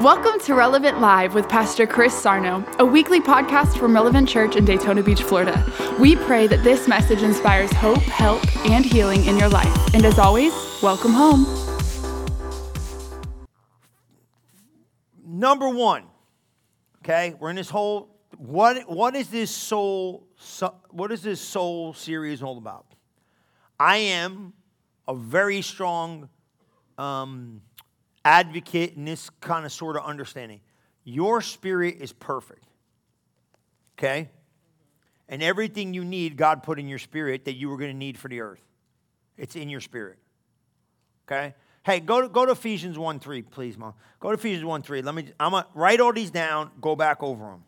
Welcome to Relevant Live with Pastor Chris Sarno, a weekly podcast from Relevant Church in Daytona Beach, Florida. We pray that this message inspires hope, help, and healing in your life. And as always, welcome home. Number one, okay, we're in this whole what what is this soul what is this soul series all about? I am a very strong um, advocate in this kind of sort of understanding. Your spirit is perfect. Okay? And everything you need, God put in your spirit that you were going to need for the earth. It's in your spirit. Okay? Hey, go to, go to Ephesians 1 3, please, Mom. Go to Ephesians 1 3. Let me, I'm going to write all these down, go back over them.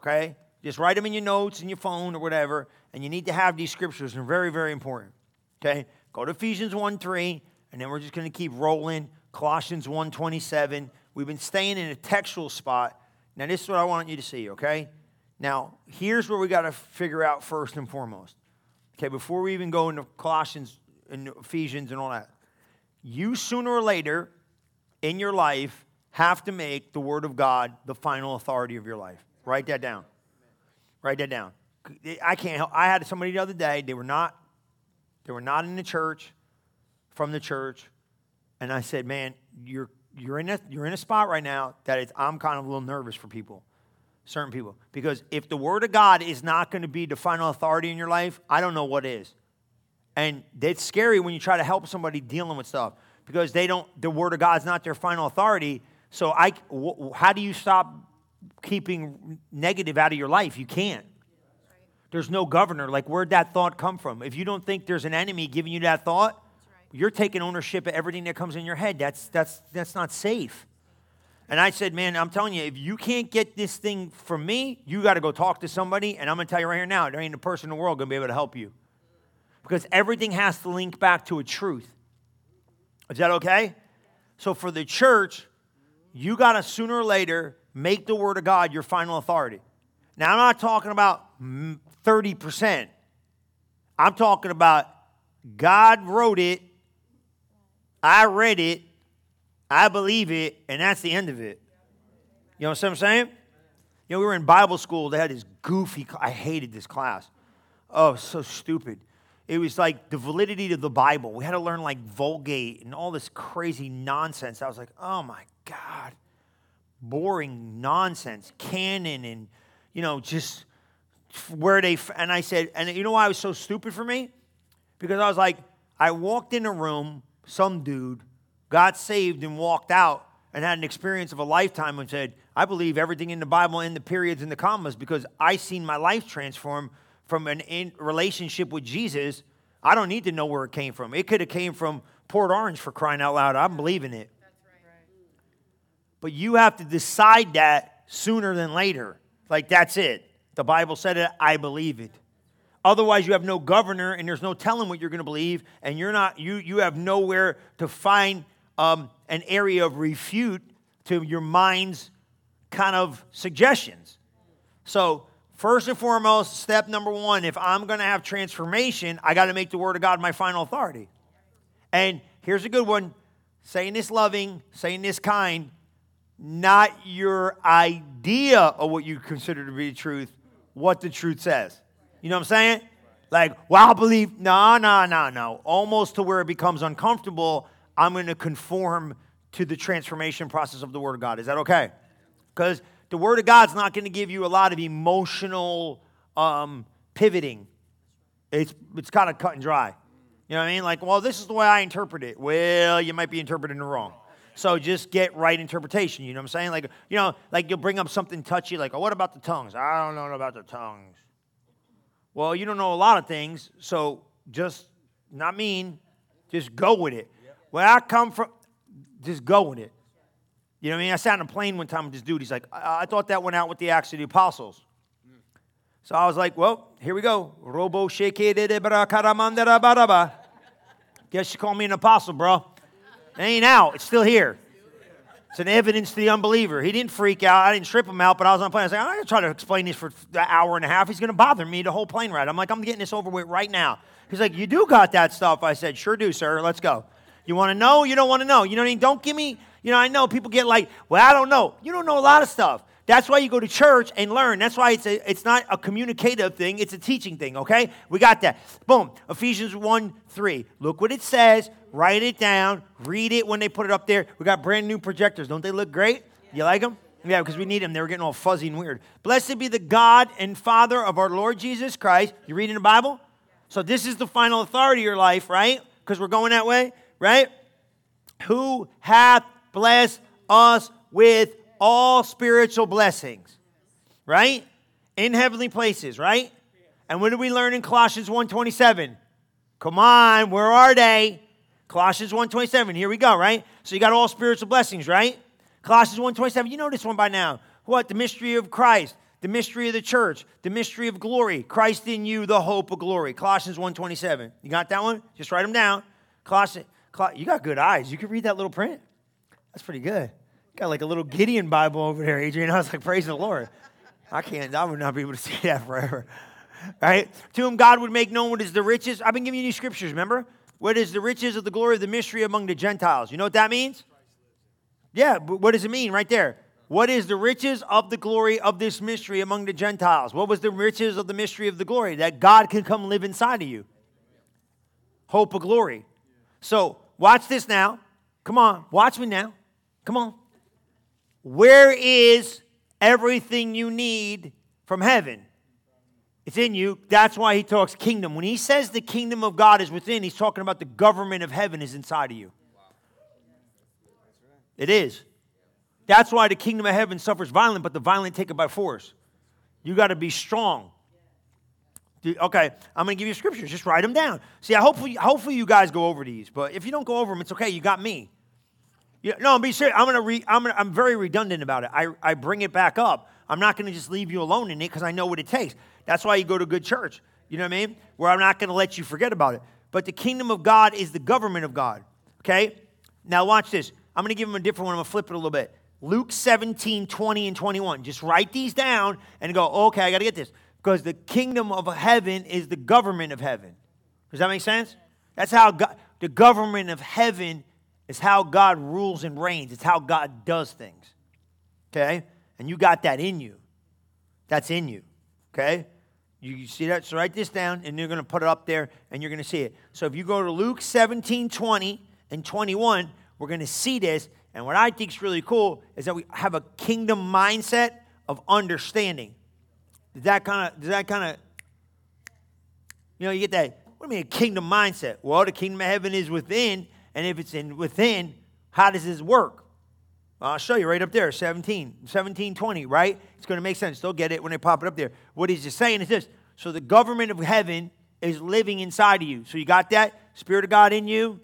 Okay? Just write them in your notes, in your phone, or whatever. And you need to have these scriptures. They're very, very important. Okay? Go to Ephesians 1 3, and then we're just going to keep rolling. Colossians 1:27. We've been staying in a textual spot. Now, this is what I want you to see, okay? Now, here's where we got to figure out first and foremost. Okay, before we even go into Colossians and Ephesians and all that, you sooner or later in your life have to make the Word of God the final authority of your life. Write that down. Write that down. I can't help. I had somebody the other day. They were not. They were not in the church, from the church, and I said, "Man, you're you're in a you're in a spot right now that I'm kind of a little nervous for people, certain people, because if the Word of God is not going to be the final authority in your life, I don't know what is." And it's scary when you try to help somebody dealing with stuff because they don't. The Word of God's not their final authority. So I, how do you stop keeping negative out of your life? You can't. There's no governor. Like, where'd that thought come from? If you don't think there's an enemy giving you that thought, you're taking ownership of everything that comes in your head. That's, that's, that's not safe. And I said, man, I'm telling you, if you can't get this thing from me, you got to go talk to somebody. And I'm going to tell you right here now, there ain't a person in the world going to be able to help you. Because everything has to link back to a truth. Is that okay? So for the church, you got to sooner or later make the Word of God your final authority. Now, I'm not talking about 30%. I'm talking about God wrote it I read it, I believe it, and that's the end of it. You know what I'm saying? You know, we were in Bible school. They had this goofy, I hated this class. Oh, so stupid. It was like the validity of the Bible. We had to learn like Vulgate and all this crazy nonsense. I was like, oh my God, boring nonsense. Canon and, you know, just where they, and I said, and you know why it was so stupid for me? Because I was like, I walked in a room some dude got saved and walked out and had an experience of a lifetime and said, I believe everything in the Bible in the periods and the commas because I seen my life transform from an in relationship with Jesus. I don't need to know where it came from. It could have came from Port Orange for crying out loud. I'm believing it. But you have to decide that sooner than later. Like that's it. The Bible said it, I believe it. Otherwise, you have no governor and there's no telling what you're going to believe, and you're not, you, you have nowhere to find um, an area of refute to your mind's kind of suggestions. So, first and foremost, step number one if I'm going to have transformation, I got to make the Word of God my final authority. And here's a good one saying this loving, saying this kind, not your idea of what you consider to be the truth, what the truth says. You know what I'm saying? Like, well, I believe, no, no, no, no. Almost to where it becomes uncomfortable, I'm going to conform to the transformation process of the Word of God. Is that okay? Because the Word of God's not going to give you a lot of emotional um, pivoting. It's, it's kind of cut and dry. You know what I mean? Like, well, this is the way I interpret it. Well, you might be interpreting it wrong. So just get right interpretation. You know what I'm saying? Like, you know, like you'll bring up something touchy, like, oh, what about the tongues? I don't know about the tongues. Well, you don't know a lot of things, so just not mean, just go with it. Where I come from, just go with it. You know what I mean? I sat on a plane one time with this dude. He's like, I, I thought that went out with the Acts of the Apostles. So I was like, well, here we go. Robo shake Guess you call me an apostle, bro. It ain't out. It's still here. It's an evidence to the unbeliever. He didn't freak out. I didn't strip him out, but I was on a plane. I was like, I'm going to try to explain this for an hour and a half. He's going to bother me the whole plane ride. I'm like, I'm getting this over with right now. He's like, You do got that stuff. I said, Sure do, sir. Let's go. You want to know? You don't want to know. You know what I mean? Don't give me, You know, I know people get like, well, I don't know. You don't know a lot of stuff. That's why you go to church and learn. That's why it's, a, it's not a communicative thing, it's a teaching thing, okay? We got that. Boom. Ephesians 1 3. Look what it says. Write it down. Read it when they put it up there. We got brand new projectors. Don't they look great? You like them? Yeah, because we need them. They were getting all fuzzy and weird. Blessed be the God and Father of our Lord Jesus Christ. You reading the Bible? So this is the final authority of your life, right? Because we're going that way, right? Who hath blessed us with all spiritual blessings, right? In heavenly places, right? And what do we learn in Colossians 1:27? Come on, where are they? Colossians 1:27. Here we go, right? So you got all spiritual blessings, right? Colossians 1:27. You know this one by now. What? The mystery of Christ, the mystery of the church, the mystery of glory. Christ in you, the hope of glory. Colossians 1:27. You got that one? Just write them down. Colossians, you got good eyes. You can read that little print. That's pretty good. Got like a little Gideon Bible over there, Adrian. I was like, praise the Lord. I can't, I would not be able to see that forever. Right? To whom God would make known what is the riches. I've been giving you these scriptures, remember? What is the riches of the glory of the mystery among the Gentiles? You know what that means? Yeah, what does it mean right there? What is the riches of the glory of this mystery among the Gentiles? What was the riches of the mystery of the glory? That God can come live inside of you. Hope of glory. So, watch this now. Come on, watch me now. Come on. Where is everything you need from heaven? It's in you. That's why he talks kingdom. When he says the kingdom of God is within, he's talking about the government of heaven is inside of you. It is. That's why the kingdom of heaven suffers violence, but the violent take it by force. You got to be strong. Okay, I'm going to give you scriptures. Just write them down. See, I hopefully, hopefully you guys go over these. But if you don't go over them, it's okay. You got me. Yeah, no, be serious. I'm gonna re, I'm, gonna, I'm very redundant about it. I, I bring it back up. I'm not gonna just leave you alone in it because I know what it takes. That's why you go to good church. You know what I mean? Where I'm not gonna let you forget about it. But the kingdom of God is the government of God. Okay? Now watch this. I'm gonna give him a different one. I'm gonna flip it a little bit. Luke 17, 20, and 21. Just write these down and go, okay, I gotta get this. Because the kingdom of heaven is the government of heaven. Does that make sense? That's how God, the government of heaven it's how God rules and reigns, it's how God does things. Okay? And you got that in you. That's in you. Okay? You, you see that? So write this down and you're going to put it up there and you're going to see it. So if you go to Luke 17 20 and 21, we're going to see this. And what I think is really cool is that we have a kingdom mindset of understanding. Does that kind of, does that kind of, you know, you get that, what do you mean a kingdom mindset? Well, the kingdom of heaven is within, and if it's in within, how does this work? I'll show you right up there, 17, 17, 20, right? It's going to make sense. They'll get it when they pop it up there. What he's just saying is this. So the government of heaven is living inside of you. So you got that? Spirit of God in you,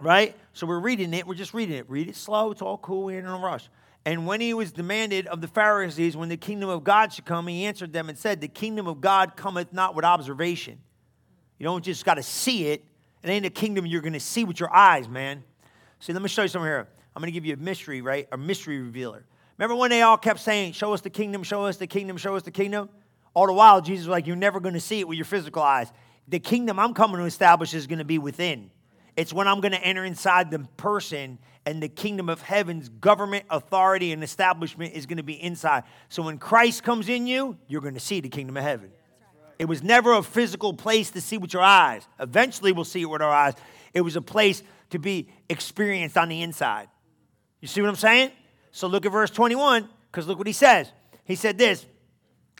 right? So we're reading it. We're just reading it. Read it slow. It's all cool. We're in a rush. And when he was demanded of the Pharisees when the kingdom of God should come, he answered them and said, The kingdom of God cometh not with observation. You don't just got to see it, it ain't a kingdom you're going to see with your eyes, man. See, let me show you something here. I'm going to give you a mystery, right? A mystery revealer. Remember when they all kept saying, Show us the kingdom, show us the kingdom, show us the kingdom? All the while, Jesus was like, You're never going to see it with your physical eyes. The kingdom I'm coming to establish is going to be within. It's when I'm going to enter inside the person, and the kingdom of heaven's government, authority, and establishment is going to be inside. So when Christ comes in you, you're going to see the kingdom of heaven. It was never a physical place to see with your eyes. Eventually, we'll see it with our eyes. It was a place to be experienced on the inside. You see what I'm saying? So look at verse 21, because look what he says. He said this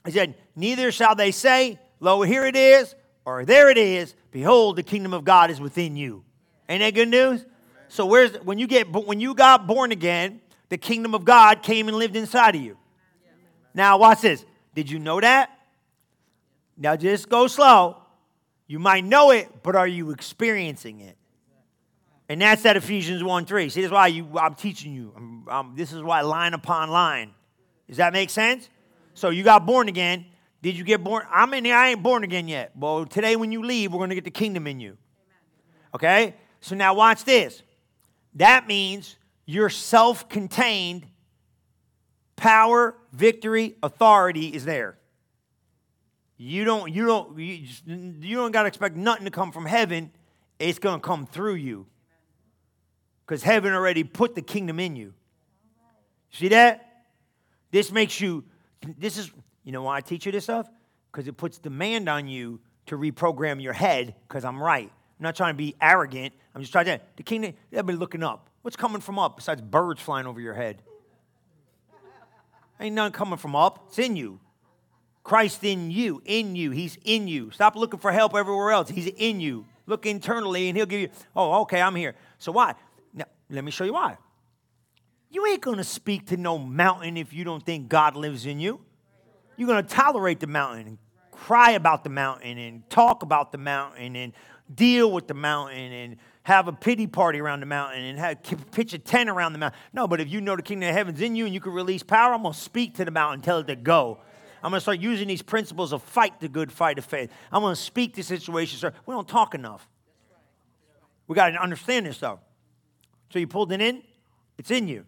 He said, Neither shall they say, Lo, here it is, or there it is. Behold, the kingdom of God is within you. Ain't that good news? So where's when you get when you got born again, the kingdom of God came and lived inside of you. Now watch this. Did you know that? Now just go slow. You might know it, but are you experiencing it? And that's that Ephesians 1 3. See, this is why you, I'm teaching you. I'm, I'm, this is why line upon line. Does that make sense? So you got born again. Did you get born? I'm in here, I ain't born again yet. Well, today when you leave, we're going to get the kingdom in you. Okay? So now watch this. That means your self contained power, victory, authority is there. You don't, you don't, you, just, you don't got to expect nothing to come from heaven. It's going to come through you. because heaven already put the kingdom in you. See that? This makes you, this is, you know why I teach you this stuff? Because it puts demand on you to reprogram your head because I'm right. I'm not trying to be arrogant. I'm just trying to, the kingdom, they'll be looking up. What's coming from up besides birds flying over your head? Ain't none coming from up. It's in you. Christ in you, in you. He's in you. Stop looking for help everywhere else. He's in you. Look internally and he'll give you, oh, okay, I'm here. So why? Now, let me show you why. You ain't to speak to no mountain if you don't think God lives in you. You're to tolerate the mountain and cry about the mountain and talk about the mountain and deal with the mountain and have a pity party around the mountain and have, pitch a tent around the mountain. No, but if you know the kingdom of heaven's in you and you can release power, I'm to speak to the mountain, tell it to go. I'm going to start using these principles of fight the good fight of faith. I'm going to speak to situations. Sir. We don't talk enough. We got to understand this stuff. So you pulled it in, it's in you.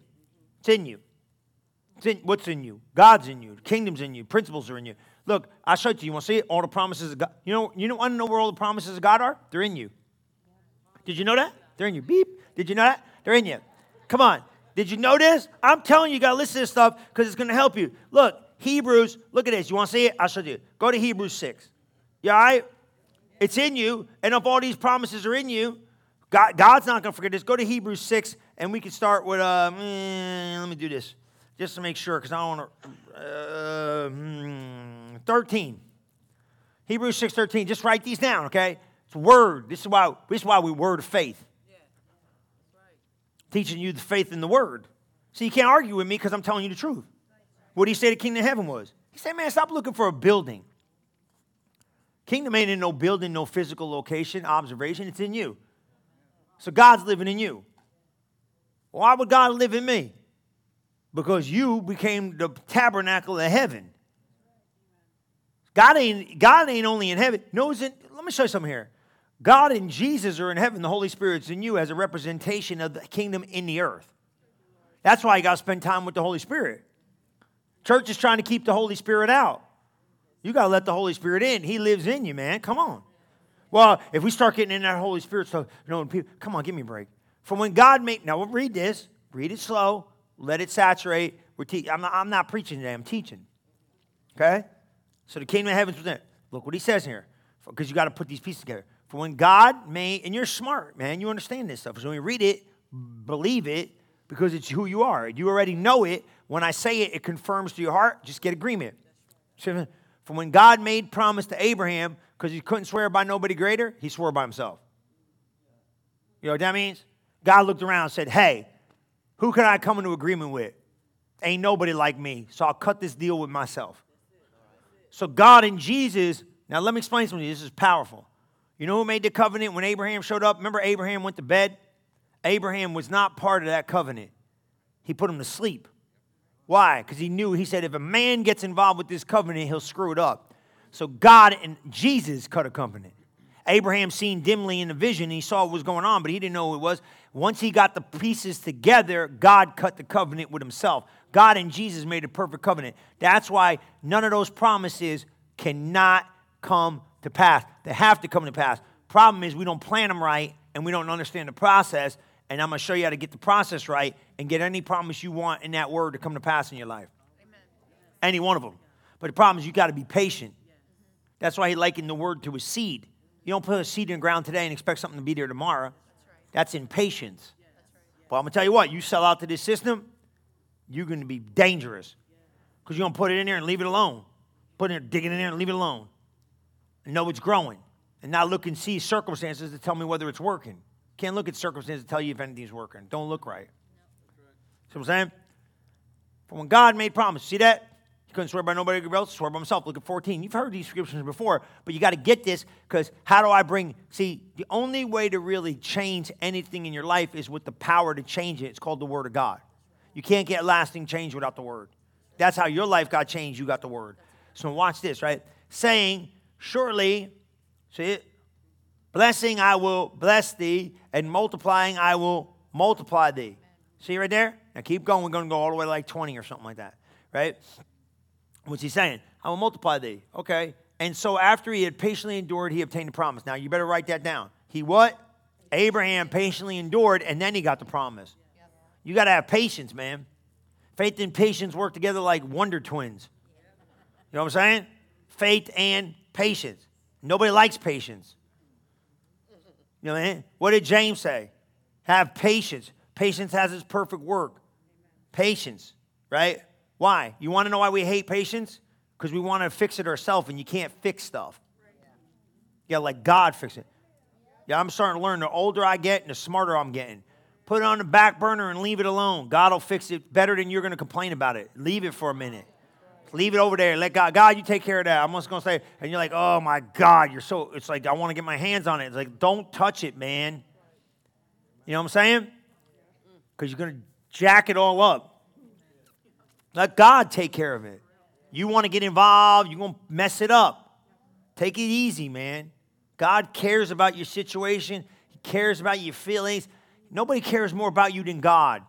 It's in you. It's in, what's in you? God's in you. Kingdom's in you. Principles are in you. Look, I'll show you. You want to see it? All the promises of God. You know, you want to know where all the promises of God are? They're in you. Did you know that? They're in you. Beep. Did you know that? They're in you. Come on. Did you know this? I'm telling you, you got to listen to this stuff because it's going to help you. Look, Hebrews, look at this. You want to see it? I'll show you. Go to Hebrews 6. Yeah, all right? It's in you, and if all these promises are in you, God, God's not going to forget this. Go to Hebrews 6, and we can start with, uh, let me do this just to make sure, because I don't want to. Uh, hmm, 13. Hebrews 6 13. Just write these down, okay? It's word. This is why, this is why we word of faith. Teaching you the faith in the word. So you can't argue with me because I'm telling you the truth. What he say the kingdom of heaven was? He said, man, stop looking for a building. Kingdom ain't in no building, no physical location, observation. It's in you. So God's living in you. Why would God live in me? Because you became the tabernacle of heaven. God ain't, God ain't only in heaven. No, in, let me show you something here. God and Jesus are in heaven. The Holy Spirit's in you as a representation of the kingdom in the earth. That's why you got to spend time with the Holy Spirit. Church is trying to keep the Holy Spirit out. You got to let the Holy Spirit in. He lives in you, man. Come on. Well, if we start getting in that Holy Spirit stuff, you know, people, come on, give me a break. From when God made, now read this, read it slow, let it saturate. We're te- I'm, not, I'm not preaching today, I'm teaching. Okay? So the kingdom of heaven's within it. Look what he says here, because you got to put these pieces together. For when God made, and you're smart, man, you understand this stuff. So when you read it, believe it, because it's who you are. You already know it. When I say it, it confirms to your heart. Just get agreement. From when God made promise to Abraham, because he couldn't swear by nobody greater, he swore by himself. You know what that means? God looked around and said, Hey, who can I come into agreement with? Ain't nobody like me, so I'll cut this deal with myself. So God and Jesus, now let me explain something. This is powerful. You know who made the covenant when Abraham showed up? Remember Abraham went to bed? Abraham was not part of that covenant. He put him to sleep. Why? Because he knew, he said, if a man gets involved with this covenant, he'll screw it up. So God and Jesus cut a covenant. Abraham seen dimly in the vision, he saw what was going on, but he didn't know who it was. Once he got the pieces together, God cut the covenant with himself. God and Jesus made a perfect covenant. That's why none of those promises cannot come to pass. They have to come to pass. Problem is, we don't plan them right and we don't understand the process. And I'm going to show you how to get the process right and get any promise you want in that word to come to pass in your life. Amen. Any one of them. But the problem is, you got to be patient. That's why he likened the word to a seed. You don't put a seed in the ground today and expect something to be there tomorrow. That's impatience. But I'm going to tell you what, you sell out to this system, you're going to be dangerous. Because you're going to put it in there and leave it alone. Put it, in, there, dig it in there and leave it alone. And know it's growing. And not look and see circumstances to tell me whether it's working. Can't look at circumstances to tell you if anything's working. Don't look right. See what I'm saying? From when God made promise. See that? He couldn't swear by nobody else, swear by himself. Look at 14. You've heard these scriptures before, but you got to get this because how do I bring. See, the only way to really change anything in your life is with the power to change it. It's called the Word of God. You can't get lasting change without the Word. That's how your life got changed. You got the Word. So watch this, right? Saying, Surely, see it? Blessing I will bless thee, and multiplying I will multiply thee. See right there? Now keep going. We're going to go all the way to like 20 or something like that, right? What's he saying? I will multiply thee. Okay. And so after he had patiently endured, he obtained the promise. Now you better write that down. He what? Abraham patiently endured, and then he got the promise. You got to have patience, man. Faith and patience work together like wonder twins. You know what I'm saying? Faith and patience. Nobody likes patience. You know what I mean? What did James say? Have patience. Patience has its perfect work. Patience, right? Why? You want to know why we hate patience? Because we want to fix it ourselves, and you can't fix stuff. Gotta let God fix it. Yeah, I'm starting to learn the older I get and the smarter I'm getting. Put it on the back burner and leave it alone. God will fix it better than you're going to complain about it. Leave it for a minute. Leave it over there. Let God, God, you take care of that. I'm just going to say, and you're like, oh my God, you're so, it's like, I want to get my hands on it. It's like, don't touch it, man. You know what I'm saying? Because you're going to jack it all up. Let God take care of it. You want to get involved, you're going to mess it up. Take it easy, man. God cares about your situation, He cares about your feelings. Nobody cares more about you than God.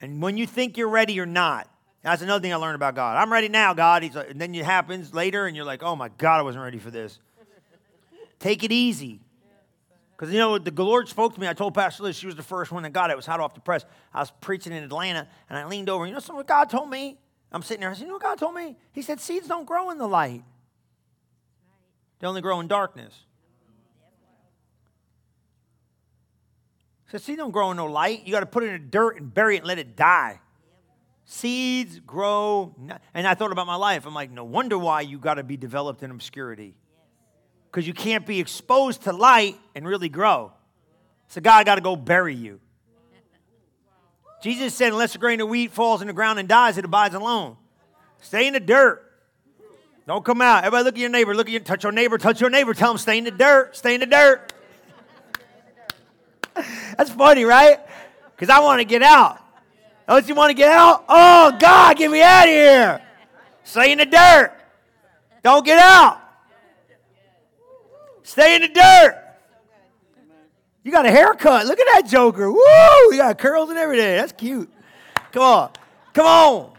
And when you think you're ready, you're not. That's another thing I learned about God. I'm ready now, God. He's like, and then it happens later, and you're like, oh my God, I wasn't ready for this. Take it easy. Because, you know, the Lord spoke to me. I told Pastor Liz, she was the first one that got it. It was hot off the press. I was preaching in Atlanta, and I leaned over. You know what God told me? I'm sitting there. I said, you know what God told me? He said, seeds don't grow in the light. They only grow in darkness. So seeds don't grow in no light. You got to put it in the dirt and bury it and let it die. Seeds grow. And I thought about my life. I'm like, no wonder why you got to be developed in obscurity. Because you can't be exposed to light and really grow. So God got to go bury you. Jesus said, unless a grain of wheat falls in the ground and dies, it abides alone. Stay in the dirt. Don't come out. Everybody look at your neighbor. Look at your, touch your neighbor, touch your neighbor. Tell them, stay in the dirt. Stay in the dirt. That's funny, right? Because I want to get out. Don't you want to get out? Oh, God, get me out of here. Stay in the dirt. Don't get out. Stay in the dirt. You got a haircut. Look at that joker. Woo! You got curls and everything. That's cute. Come on. Come on.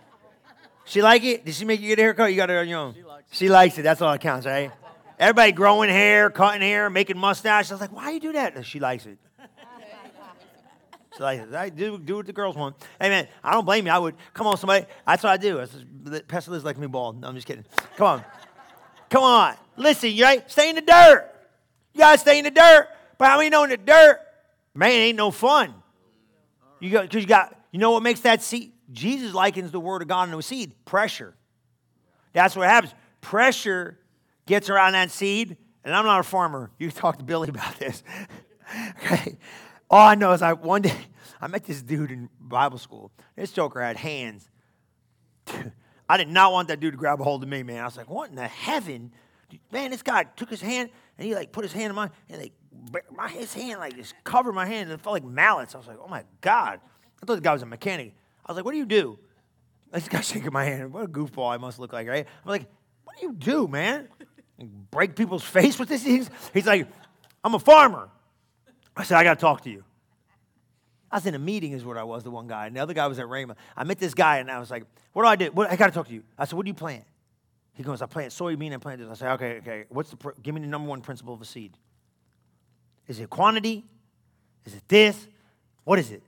She like it? Did she make you get a haircut? You got it on your own. She likes it. She likes it. That's all that counts, right? Everybody growing hair, cutting hair, making mustache. I was like, why you do that? She likes it. So like, I do, do what the girls want. Hey, man, I don't blame you. I would, come on, somebody. That's what I do. Just, Pastor Liz like me bald. No, I'm just kidding. Come on. Come on. Listen, you right? Stay in the dirt. You got to stay in the dirt. But how many know in the dirt, man, ain't no fun. You got, because you got, you know what makes that seed? Jesus likens the word of God into a seed pressure. That's what happens. Pressure gets around that seed, and I'm not a farmer. You talk to Billy about this. okay. All I know is I one day I met this dude in Bible school. This joker had hands. I did not want that dude to grab a hold of me, man. I was like, what in the heaven? Man, this guy took his hand and he like put his hand in mine and like my his hand like just covered my hand and it felt like mallets. I was like, oh my God. I thought the guy was a mechanic. I was like, what do you do? This guy shaking my hand. What a goofball I must look like, right? I'm like, what do you do, man? Break people's face with this? He's like, I'm a farmer. I said, I got to talk to you. I was in a meeting, is what I was, the one guy. And the other guy was at Rhema. I met this guy, and I was like, what do I do? What, I got to talk to you. I said, what do you plant? He goes, I plant soybean and plant this. I say, okay, okay. What's the, pr- give me the number one principle of a seed. Is it quantity? Is it this? What is it?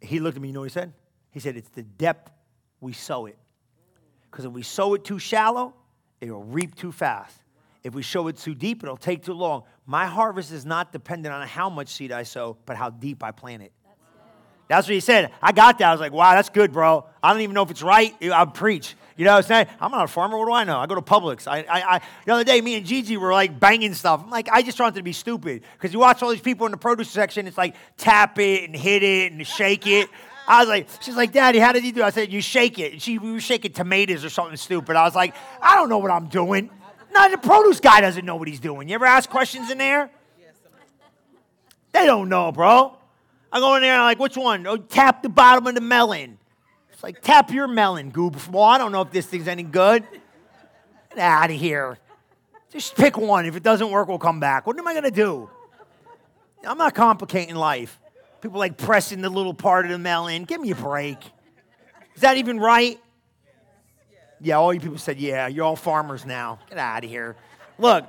He looked at me, you know what he said? He said, it's the depth we sow it. Because if we sow it too shallow, it'll reap too fast. If we sow it too deep, it'll take too long. My harvest is not dependent on how much seed I sow, but how deep I plant it. That's what he said. I got that. I was like, wow, that's good, bro. I don't even know if it's right. I preach. You know what I'm saying? I'm not a farmer. What do I know? I go to Publix. I, I, I, the other day, me and Gigi were like banging stuff. I'm like, I just wanted to be stupid. Because you watch all these people in the produce section, it's like tap it and hit it and shake it. I was like, she's like, Daddy, how did you do? I said, you shake it. She we were shaking tomatoes or something stupid. I was like, I don't know what I'm doing. No, the produce guy doesn't know what he's doing. You ever ask questions in there? They don't know, bro. I go in there and I'm like, which one? Oh, tap the bottom of the melon. It's like, tap your melon, goob. Well, I don't know if this thing's any good. Get out of here. Just pick one. If it doesn't work, we'll come back. What am I going to do? I'm not complicating life. People like pressing the little part of the melon. Give me a break. Is that even right? Yeah, all you people said, yeah, you're all farmers now. Get out of here. Look,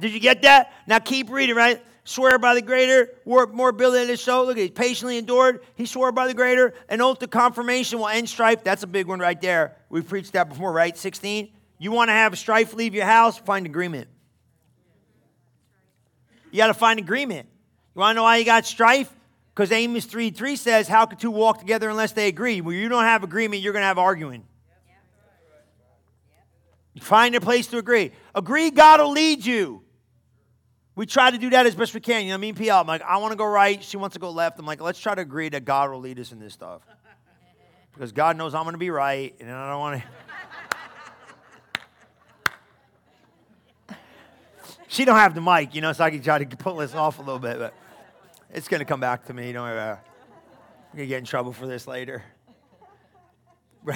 did you get that? Now keep reading, right? swear by the greater, more, more ability to show. Look, he patiently endured. He swore by the greater. An oath to confirmation will end strife. That's a big one right there. We preached that before, right? 16. You want to have strife leave your house? Find agreement. You got to find agreement. You want to know why you got strife? Because Amos 3 3 says, How can two walk together unless they agree? Well, you don't have agreement, you're going to have arguing. Find a place to agree. Agree, God will lead you. We try to do that as best we can. You know, me and PL, I'm like, I want to go right. She wants to go left. I'm like, let's try to agree that God will lead us in this stuff. Because God knows I'm going to be right, and I don't want to. she don't have the mic, you know, so I can try to pull this off a little bit, but it's going to come back to me. Don't worry about. I'm going to get in trouble for this later.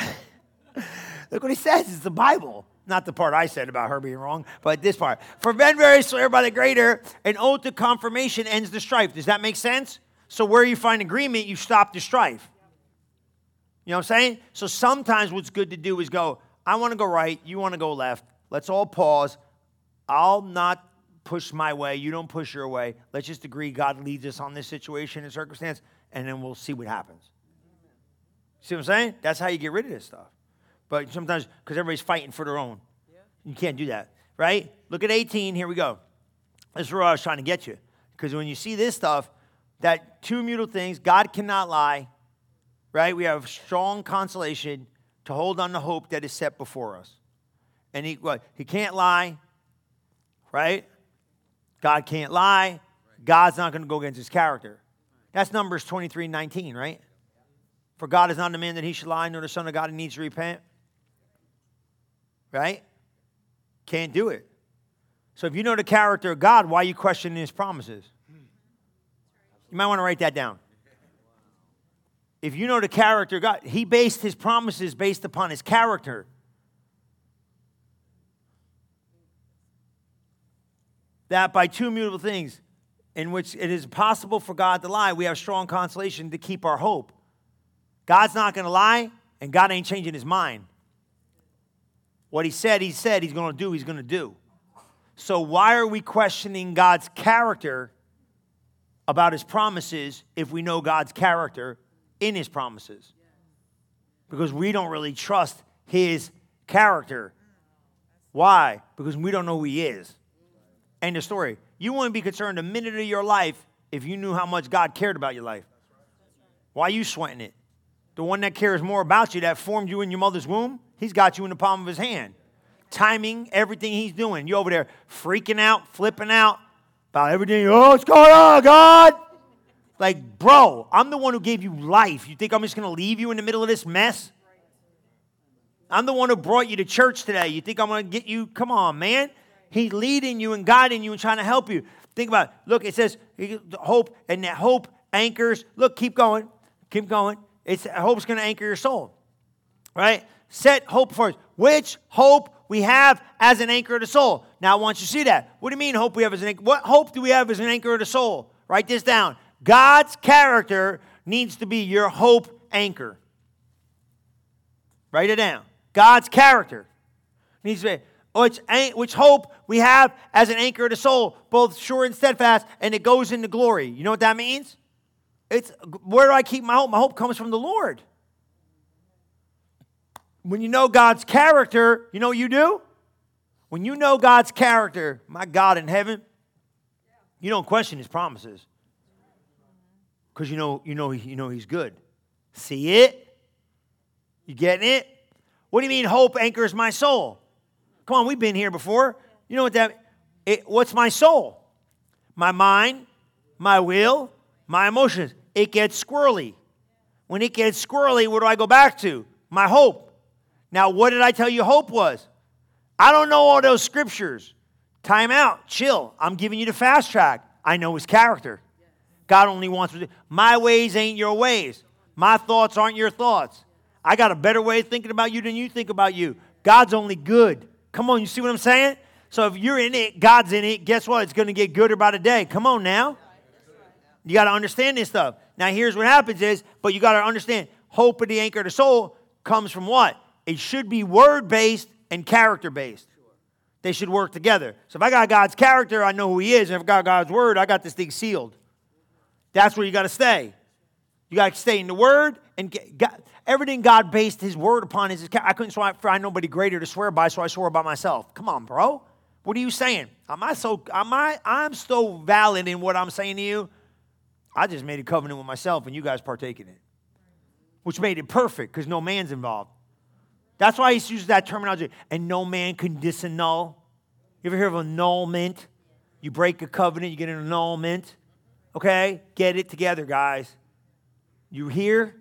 Look what he says. It's the Bible. Not the part I said about her being wrong, but this part. For men very swear by the greater, an oath to confirmation ends the strife. Does that make sense? So where you find agreement, you stop the strife. You know what I'm saying? So sometimes what's good to do is go, I want to go right, you want to go left. Let's all pause. I'll not push my way, you don't push your way. Let's just agree God leads us on this situation and circumstance, and then we'll see what happens. See what I'm saying? That's how you get rid of this stuff. But sometimes, because everybody's fighting for their own, you can't do that, right? Look at 18. Here we go. This is where I was trying to get you. Because when you see this stuff, that two immutable things, God cannot lie, right? We have strong consolation to hold on to hope that is set before us. And he, what? He can't lie, right? God can't lie. God's not going to go against his character. That's Numbers 23 19, right? For God is not a man that he should lie, nor the Son of God he needs to repent. Right? Can't do it. So if you know the character of God, why are you questioning his promises? You might want to write that down. If you know the character of God, he based his promises based upon his character. That by two immutable things, in which it is possible for God to lie, we have strong consolation to keep our hope. God's not going to lie, and God ain't changing his mind. What he said, he said he's going to do, he's going to do. So, why are we questioning God's character about his promises if we know God's character in his promises? Because we don't really trust his character. Why? Because we don't know who he is. End of story. You wouldn't be concerned a minute of your life if you knew how much God cared about your life. Why are you sweating it? The one that cares more about you, that formed you in your mother's womb, he's got you in the palm of his hand. Timing everything he's doing. You over there freaking out, flipping out about everything. Oh, what's going on, God? Like, bro, I'm the one who gave you life. You think I'm just going to leave you in the middle of this mess? I'm the one who brought you to church today. You think I'm going to get you? Come on, man. He's leading you and guiding you and trying to help you. Think about it. Look, it says hope, and that hope anchors. Look, keep going. Keep going. It's hope's going to anchor your soul, right? Set hope first. Which hope we have as an anchor of the soul. Now, want you see that. What do you mean hope we have as an anchor? What hope do we have as an anchor of the soul? Write this down. God's character needs to be your hope anchor. Write it down. God's character needs to be which, which hope we have as an anchor of the soul, both sure and steadfast, and it goes into glory. You know what that means? It's where do I keep my hope? My hope comes from the Lord. When you know God's character, you know what you do? When you know God's character, my God in heaven, you don't question his promises. Because you know, you know, you know he's good. See it? You getting it? What do you mean hope anchors my soul? Come on, we've been here before. You know what that it, what's my soul? My mind, my will, my emotions it gets squirrely. When it gets squirrely, what do I go back to? My hope. Now, what did I tell you hope was? I don't know all those scriptures. Time out, chill. I'm giving you the fast track. I know his character. God only wants my ways ain't your ways. My thoughts aren't your thoughts. I got a better way of thinking about you than you think about you. God's only good. Come on, you see what I'm saying? So if you're in it, God's in it, guess what? It's going to get gooder by the day. Come on now. You got to understand this stuff. Now, here's what happens is, but you got to understand, hope of the anchor of the soul comes from what? It should be word based and character based. They should work together. So if I got God's character, I know who He is. And if I got God's word, I got this thing sealed. That's where you got to stay. You got to stay in the word and God, everything God based His word upon is His. I couldn't find nobody greater to swear by, so I swore by myself. Come on, bro. What are you saying? Am I so? Am I? I'm so valid in what I'm saying to you. I just made a covenant with myself, and you guys partake in it, which made it perfect because no man's involved. That's why he uses that terminology. And no man can disannul. You ever hear of annulment? You break a covenant, you get an annulment. Okay? Get it together, guys. You hear?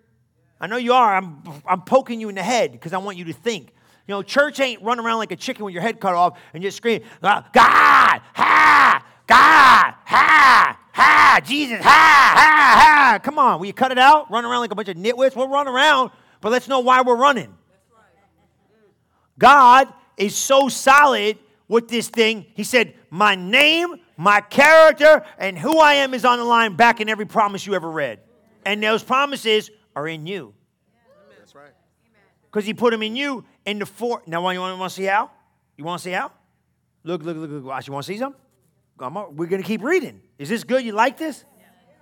I know you are. I'm, I'm poking you in the head because I want you to think. You know, church ain't running around like a chicken with your head cut off and just scream, ah, God, ha, God, ha, ha, Jesus, ha, ha, ha. Come on, will you cut it out? Run around like a bunch of nitwits? We'll run around, but let's know why we're running. God is so solid with this thing. He said, My name, my character, and who I am is on the line back in every promise you ever read. And those promises are in you. That's right. Because he put them in you in the four. Now, why you want, to see how? You want to see how? Look, look, look, look. Watch. You want to see something? We're going to keep reading. Is this good? You like this?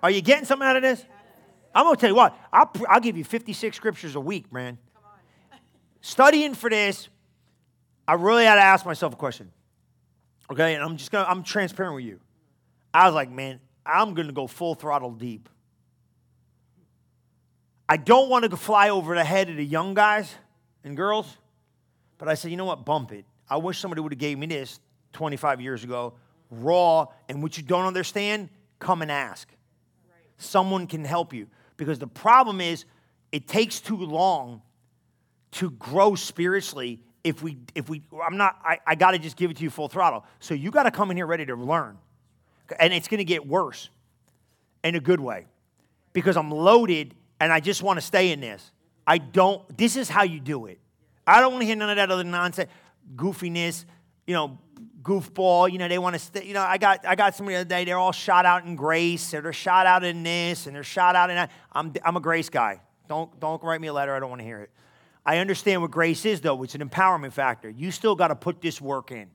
Are you getting something out of this? I'm going to tell you what. I'll, I'll give you 56 scriptures a week, man. Studying for this I really had to ask myself a question. Okay, and I'm just gonna, I'm transparent with you. I was like, man, I'm gonna go full throttle deep. I don't want to fly over the head of the young guys and girls, but I said, you know what, bump it. I wish somebody would have gave me this 25 years ago, raw, and what you don't understand, come and ask. Someone can help you. Because the problem is, it takes too long to grow spiritually if we if we i'm not i, I got to just give it to you full throttle. So you got to come in here ready to learn. And it's going to get worse in a good way. Because i'm loaded and i just want to stay in this. I don't this is how you do it. I don't want to hear none of that other nonsense goofiness you know goofball you know they want to stay you know i got i got somebody the other day they're all shot out in grace or they're shot out in this and they're shot out in that i'm, I'm a grace guy don't don't write me a letter i don't want to hear it I understand what grace is, though. It's an empowerment factor. You still got to put this work in.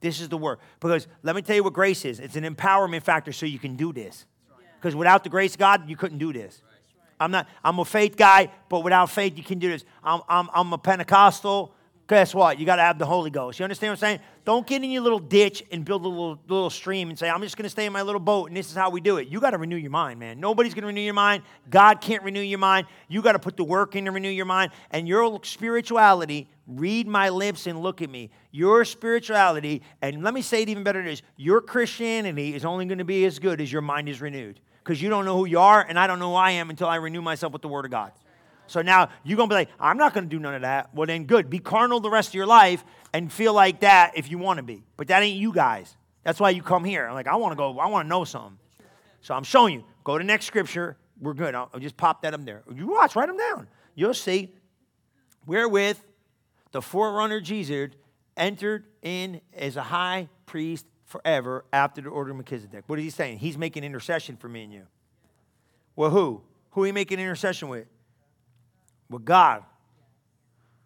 This is the work. Because let me tell you what grace is it's an empowerment factor so you can do this. Because right. without the grace of God, you couldn't do this. Right. I'm not, I'm a faith guy, but without faith, you can do this. I'm, I'm, I'm a Pentecostal guess what? You got to have the Holy Ghost. You understand what I'm saying? Don't get in your little ditch and build a little, little stream and say, I'm just going to stay in my little boat and this is how we do it. You got to renew your mind, man. Nobody's going to renew your mind. God can't renew your mind. You got to put the work in to renew your mind. And your spirituality, read my lips and look at me. Your spirituality, and let me say it even better than this your Christianity is only going to be as good as your mind is renewed. Because you don't know who you are, and I don't know who I am until I renew myself with the Word of God. So now you're going to be like, I'm not going to do none of that. Well, then good. Be carnal the rest of your life and feel like that if you want to be. But that ain't you guys. That's why you come here. I'm like, I want to go, I want to know something. So I'm showing you. Go to next scripture. We're good. I'll, I'll just pop that up there. You watch, write them down. You'll see. Wherewith the forerunner Jesus entered in as a high priest forever after the order of Melchizedek. What is he saying? He's making intercession for me and you. Well, who? Who he making intercession with? With God.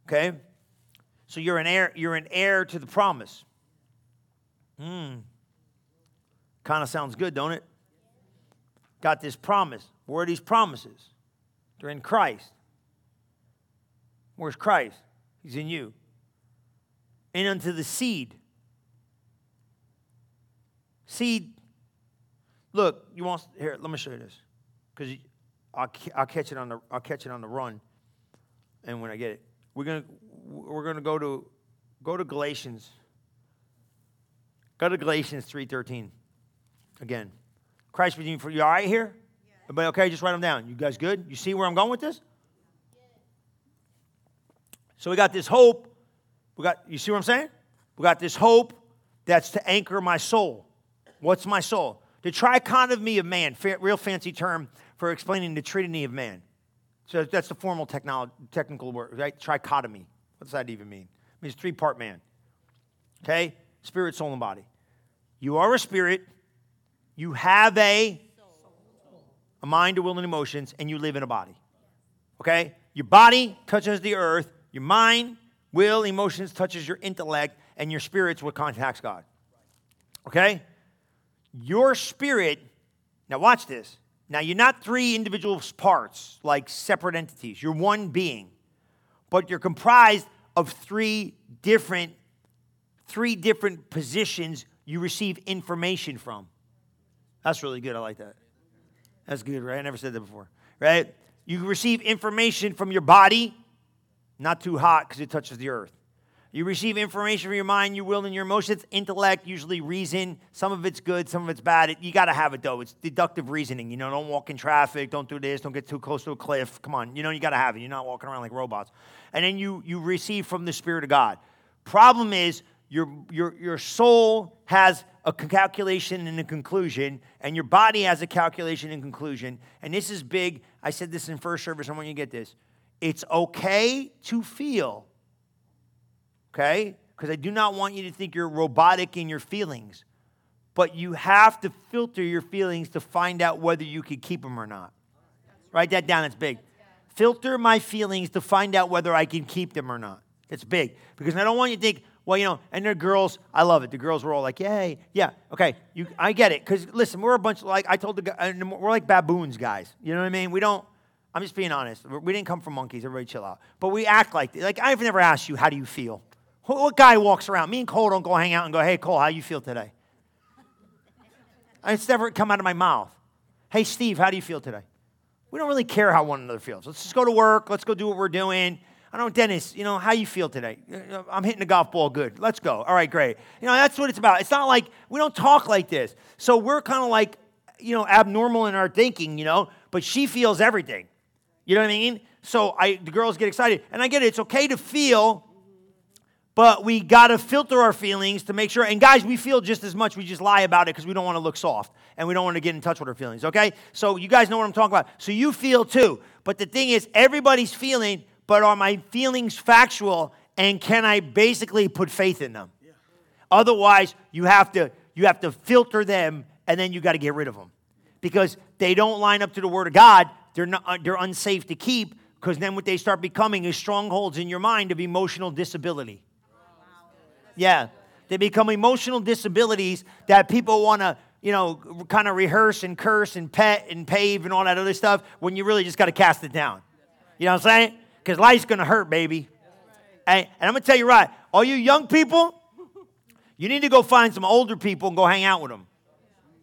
Okay? So you're an heir, you're an heir to the promise. Hmm. Kind of sounds good, don't it? Got this promise. Where are these promises? They're in Christ. Where's Christ? He's in you. And unto the seed. Seed. Look, you want here? Let me show you this, because I'll, I'll catch it on the I'll catch it on the run and when I get it, we're gonna we're gonna go to go to Galatians. Go to Galatians three thirteen. Again, Christ redeemed for you. All right here? Yeah. Everybody okay? Just write them down. You guys good? You see where I'm going with this? So we got this hope. We got. You see what I'm saying? We got this hope that's to anchor my soul. What's my soul? The trichotomy of me of man, real fancy term for explaining the trinity of man. So that's the formal technical word, right? Trichotomy. What does that even mean? It means three part man. Okay? Spirit, soul, and body. You are a spirit. You have a, a mind, a will, and emotions, and you live in a body. Okay? Your body touches the earth. Your mind, will, emotions touches your intellect, and your spirit's what contacts God. Okay? Your spirit, now watch this. Now, you're not three individual parts, like separate entities. You're one being, but you're comprised of three different, three different positions you receive information from. That's really good. I like that. That's good, right? I never said that before, right? You receive information from your body, not too hot because it touches the earth. You receive information from your mind, your will, and your emotions, intellect, usually reason. Some of it's good, some of it's bad. you got to have it though. It's deductive reasoning. You know, don't walk in traffic, don't do this, don't get too close to a cliff. Come on, you know, you got to have it. You're not walking around like robots. And then you you receive from the Spirit of God. Problem is, your your your soul has a calculation and a conclusion, and your body has a calculation and conclusion. And this is big. I said this in first service. I want you to get this. It's okay to feel okay? Because I do not want you to think you're robotic in your feelings. But you have to filter your feelings to find out whether you can keep them or not. Write that down, it's big. Filter my feelings to find out whether I can keep them or not. It's big. Because I don't want you to think, well, you know, and they're girls, I love it. The girls were all like, yay, yeah, okay, you, I get it. Because listen, we're a bunch of, like, I told the guy, we're like baboons, guys. You know what I mean? We don't, I'm just being honest. We didn't come from monkeys, everybody chill out. But we act like, like, I've never asked you, how do you feel? What guy walks around? Me and Cole don't go hang out and go, hey, Cole, how you feel today? It's never come out of my mouth. Hey, Steve, how do you feel today? We don't really care how one another feels. Let's just go to work. Let's go do what we're doing. I don't, Dennis, you know, how you feel today? I'm hitting the golf ball good. Let's go. All right, great. You know, that's what it's about. It's not like we don't talk like this. So we're kind of like, you know, abnormal in our thinking, you know, but she feels everything. You know what I mean? So I, the girls get excited. And I get it. It's okay to feel but we got to filter our feelings to make sure. And guys, we feel just as much. We just lie about it because we don't want to look soft and we don't want to get in touch with our feelings, okay? So you guys know what I'm talking about. So you feel too. But the thing is, everybody's feeling, but are my feelings factual and can I basically put faith in them? Yeah. Otherwise, you have to you have to filter them and then you got to get rid of them because they don't line up to the word of God. They're not uh, they're unsafe to keep because then what they start becoming is strongholds in your mind of emotional disability. Yeah. They become emotional disabilities that people want to, you know, kind of rehearse and curse and pet and pave and all that other stuff when you really just got to cast it down. You know what I'm saying? Because life's going to hurt, baby. And, and I'm going to tell you right, all you young people, you need to go find some older people and go hang out with them.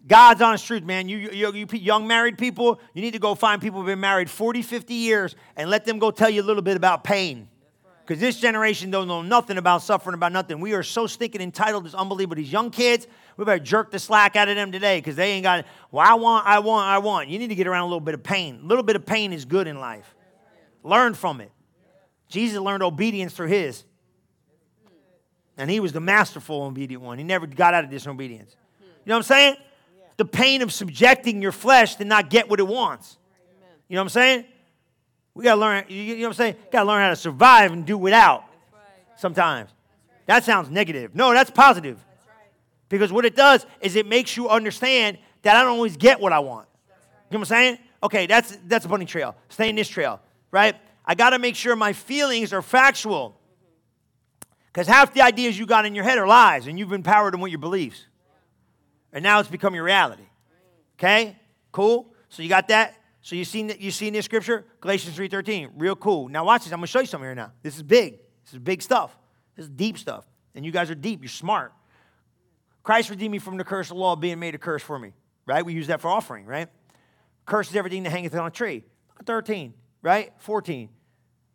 God's honest truth, man. You, you, you young married people, you need to go find people who've been married 40, 50 years and let them go tell you a little bit about pain. Because this generation don't know nothing about suffering, about nothing. We are so stinking entitled, it's unbelievable. These young kids, we better jerk the slack out of them today because they ain't got, well, I want, I want, I want. You need to get around a little bit of pain. A little bit of pain is good in life. Learn from it. Jesus learned obedience through his. And he was the masterful obedient one. He never got out of disobedience. You know what I'm saying? The pain of subjecting your flesh to not get what it wants. You know what I'm saying? We got to learn, you know what I'm saying? Got to learn how to survive and do without sometimes. That sounds negative. No, that's positive. Because what it does is it makes you understand that I don't always get what I want. You know what I'm saying? Okay, that's that's a bunny trail. Stay in this trail, right? I got to make sure my feelings are factual. Because half the ideas you got in your head are lies, and you've empowered them with your beliefs. And now it's become your reality. Okay? Cool? So you got that? So you seen you seen this scripture? Galatians 3:13. Real cool. Now watch this. I'm gonna show you something here now. This is big. This is big stuff. This is deep stuff. And you guys are deep. You're smart. Christ redeemed me from the curse of the law being made a curse for me. Right? We use that for offering, right? Curse is everything that hangeth on a tree. 13, right? 14.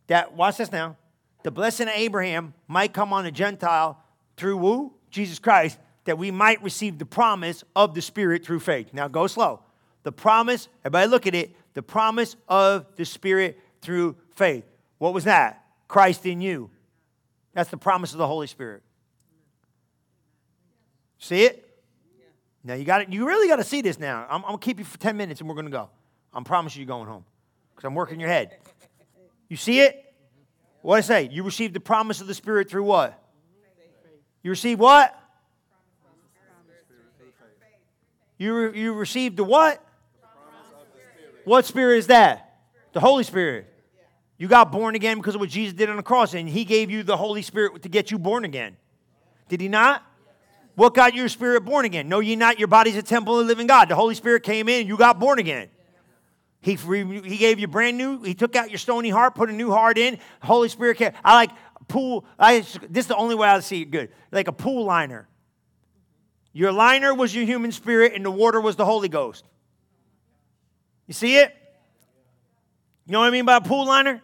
That watch this now. The blessing of Abraham might come on a Gentile through who? Jesus Christ, that we might receive the promise of the Spirit through faith. Now go slow. The promise, everybody look at it, the promise of the Spirit through faith. What was that? Christ in you. That's the promise of the Holy Spirit. See it? Now you got it. You really got to see this now. I'm, I'm, gonna keep you for 10 minutes and we're gonna go. I'm promising you're going home. Because I'm working your head. You see it? What I say? You received the promise of the Spirit through what? You received what? You, re- you received the what? What spirit is that? The Holy Spirit. You got born again because of what Jesus did on the cross, and He gave you the Holy Spirit to get you born again. Did he not? What got your spirit born again? No, ye not, your body's a temple of the living God. The Holy Spirit came in, you got born again. He, he gave you brand new, he took out your stony heart, put a new heart in. Holy Spirit came. I like pool, I, this is the only way I see it good. Like a pool liner. Your liner was your human spirit, and the water was the Holy Ghost. You see it? You know what I mean by a pool liner? You know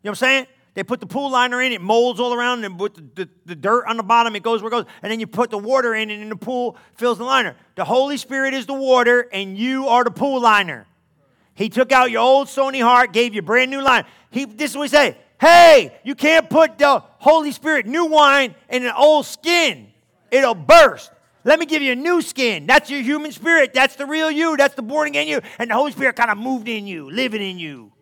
what I'm saying? They put the pool liner in, it molds all around, and with the, the, the, dirt on the bottom, it goes where it goes. And then you put the water in, and in the pool fills the liner. The Holy Spirit is the water, and you are the pool liner. He took out your old stony heart, gave you brand new line. He, this is what he said. Hey, you can't put the Holy Spirit new wine in an old skin. It'll burst. Let me give you a new skin. That's your human spirit. That's the real you. That's the born again you. And the Holy Spirit kind of moved in you, living in you.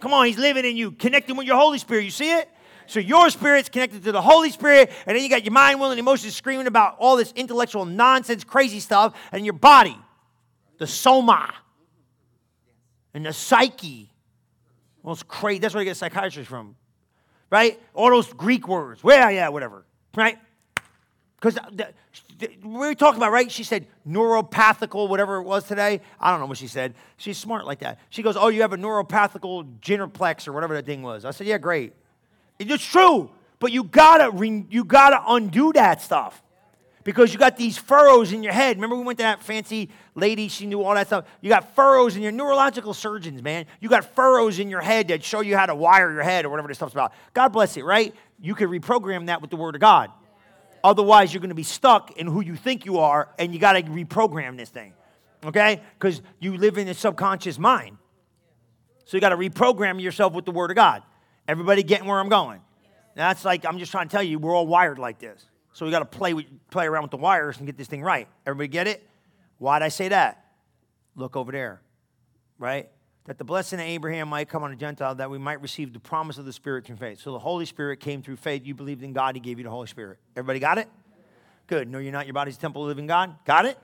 Come on, He's living in you, connecting with your Holy Spirit. You see it? So your spirit's connected to the Holy Spirit, and then you got your mind, will, and emotions screaming about all this intellectual nonsense, crazy stuff, and your body, the soma, and the psyche. Well, it's crazy. That's where I get psychiatrists from, right? All those Greek words. Well, yeah, whatever, right? Because we were talking about, right? She said neuropathical, whatever it was today. I don't know what she said. She's smart like that. She goes, Oh, you have a neuropathical genoplex or whatever that thing was. I said, Yeah, great. It's true, but you gotta, you gotta undo that stuff because you got these furrows in your head. Remember, we went to that fancy lady, she knew all that stuff. You got furrows in your neurological surgeons, man. You got furrows in your head that show you how to wire your head or whatever this stuff's about. God bless it, right? You can reprogram that with the Word of God. Otherwise, you're going to be stuck in who you think you are, and you got to reprogram this thing, okay? Because you live in a subconscious mind. So you got to reprogram yourself with the Word of God. Everybody getting where I'm going? That's like, I'm just trying to tell you, we're all wired like this. So we got to play, with, play around with the wires and get this thing right. Everybody get it? Why'd I say that? Look over there, right? That the blessing of Abraham might come on a Gentile, that we might receive the promise of the Spirit through faith. So the Holy Spirit came through faith. You believed in God, He gave you the Holy Spirit. Everybody got it? Good. No, you're not. Your body's temple of living God. Got it?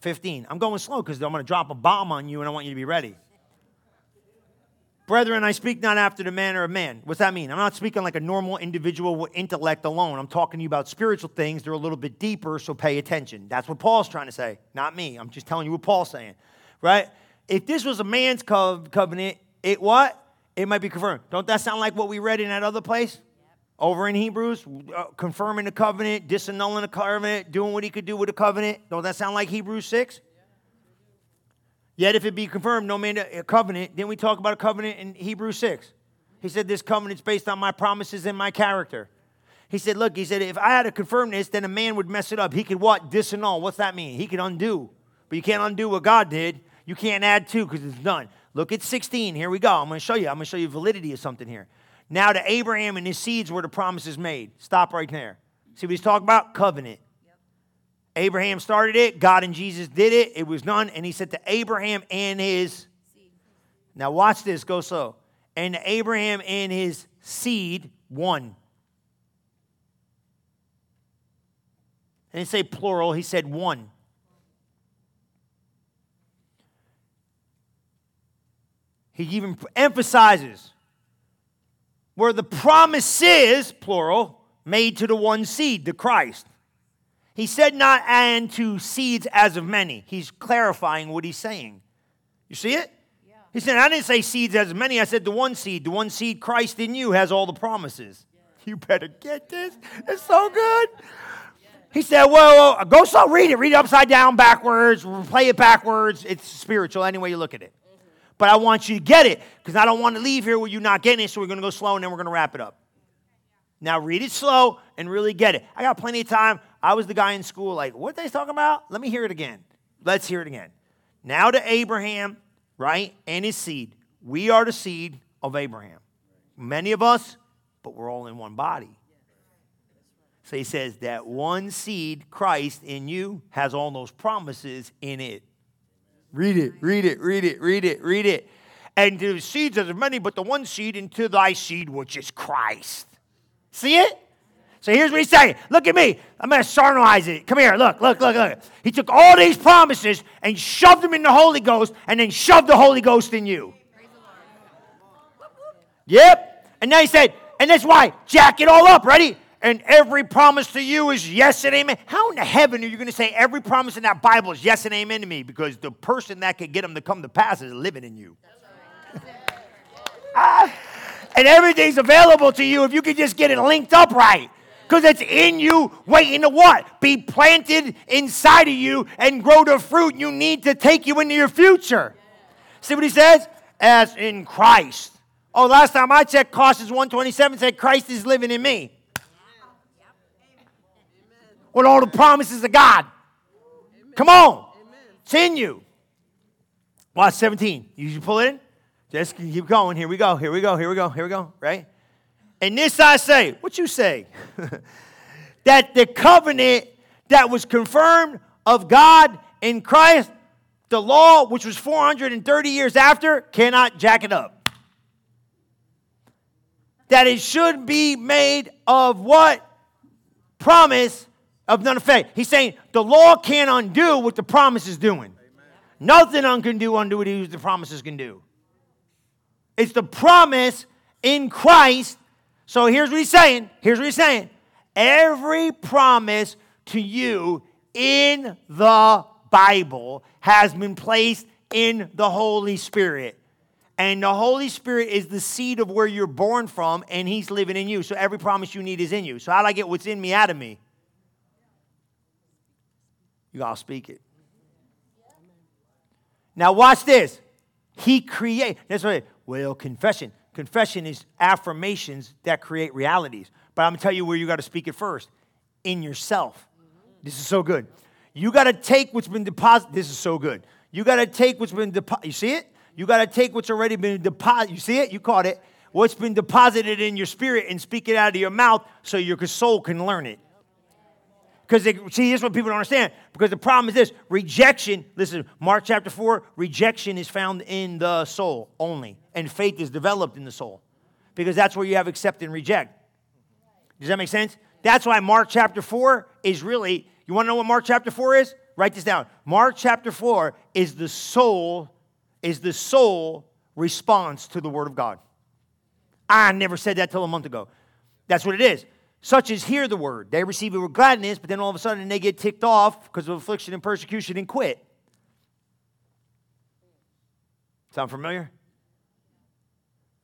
15. I'm going slow because I'm going to drop a bomb on you and I want you to be ready. Brethren, I speak not after the manner of man. What's that mean? I'm not speaking like a normal individual with intellect alone. I'm talking to you about spiritual things. They're a little bit deeper, so pay attention. That's what Paul's trying to say, not me. I'm just telling you what Paul's saying, right? If this was a man's covenant, it what? It might be confirmed. Don't that sound like what we read in that other place? Over in Hebrews, uh, confirming the covenant, disannulling the covenant, doing what he could do with the covenant. Don't that sound like Hebrews 6? Yet if it be confirmed, no man a covenant, then we talk about a covenant in Hebrews 6. He said, This covenant's based on my promises and my character. He said, Look, he said, if I had to confirm this, then a man would mess it up. He could what? Disannul. What's that mean? He could undo. But you can't undo what God did. You can't add two because it's done. Look at 16. Here we go. I'm going to show you. I'm going to show you validity of something here. Now to Abraham and his seeds were the promises made. Stop right there. See what he's talking about? Covenant. Yep. Abraham started it. God and Jesus did it. It was done. And he said to Abraham and his. Now watch this. Go slow. And Abraham and his seed, one. And he say plural. He said one. He even emphasizes where the promise is, plural, made to the one seed, the Christ. He said not and to seeds as of many. He's clarifying what he's saying. You see it? Yeah. He said, I didn't say seeds as many. I said the one seed. The one seed, Christ in you, has all the promises. Yeah. You better get this. It's so good. He said, well, go so read it. Read it upside down, backwards, play it backwards. It's spiritual any way you look at it but I want you to get it because I don't want to leave here where you're not getting it. So we're going to go slow and then we're going to wrap it up. Now read it slow and really get it. I got plenty of time. I was the guy in school, like, what they talking about? Let me hear it again. Let's hear it again. Now to Abraham, right, and his seed. We are the seed of Abraham. Many of us, but we're all in one body. So he says that one seed, Christ in you, has all those promises in it. Read it, read it, read it, read it, read it. And the seeds are many, but the one seed into thy seed, which is Christ. See it? So here's what he's saying. Look at me. I'm going to sarnalize it. Come here. Look, look, look, look. He took all these promises and shoved them in the Holy Ghost and then shoved the Holy Ghost in you. Yep. And then he said, and that's why, jack it all up. Ready? And every promise to you is yes and amen. How in the heaven are you going to say every promise in that Bible is yes and amen to me? Because the person that can get them to come to pass is living in you. ah, and everything's available to you if you could just get it linked up right. Because it's in you, waiting to what? Be planted inside of you and grow the fruit you need to take you into your future. See what he says? As in Christ. Oh, last time I checked, Colossians 127 said Christ is living in me with all the promises of God. Amen. Come on. Amen. It's in you. Watch 17. You should pull it in? Just keep going. Here we go. Here we go. Here we go. Here we go. Right? And this I say, what you say? that the covenant that was confirmed of God in Christ, the law, which was 430 years after, cannot jack it up. That it should be made of what? Promise of none effect. He's saying the law can't undo what the promise is doing. Amen. Nothing can do undo what the promises can do. It's the promise in Christ. So here's what he's saying. Here's what he's saying. Every promise to you in the Bible has been placed in the Holy Spirit. And the Holy Spirit is the seed of where you're born from, and He's living in you. So every promise you need is in you. So, how do I get what's in me out of me? You got to speak it. Now, watch this. He create. That's right. Well, confession. Confession is affirmations that create realities. But I'm to tell you where you got to speak it first in yourself. This is so good. You got to take what's been deposited. This is so good. You got to take what's been deposited. You see it? You got to take what's already been deposited. You see it? You caught it. What's been deposited in your spirit and speak it out of your mouth so your soul can learn it. Because see, this is what people don't understand. Because the problem is this rejection, listen, Mark chapter 4, rejection is found in the soul only, and faith is developed in the soul. Because that's where you have accept and reject. Does that make sense? That's why Mark chapter 4 is really, you want to know what Mark chapter 4 is? Write this down. Mark chapter 4 is the soul, is the soul response to the word of God. I never said that till a month ago. That's what it is. Such as hear the word. They receive it with gladness, but then all of a sudden they get ticked off because of affliction and persecution and quit. Sound familiar?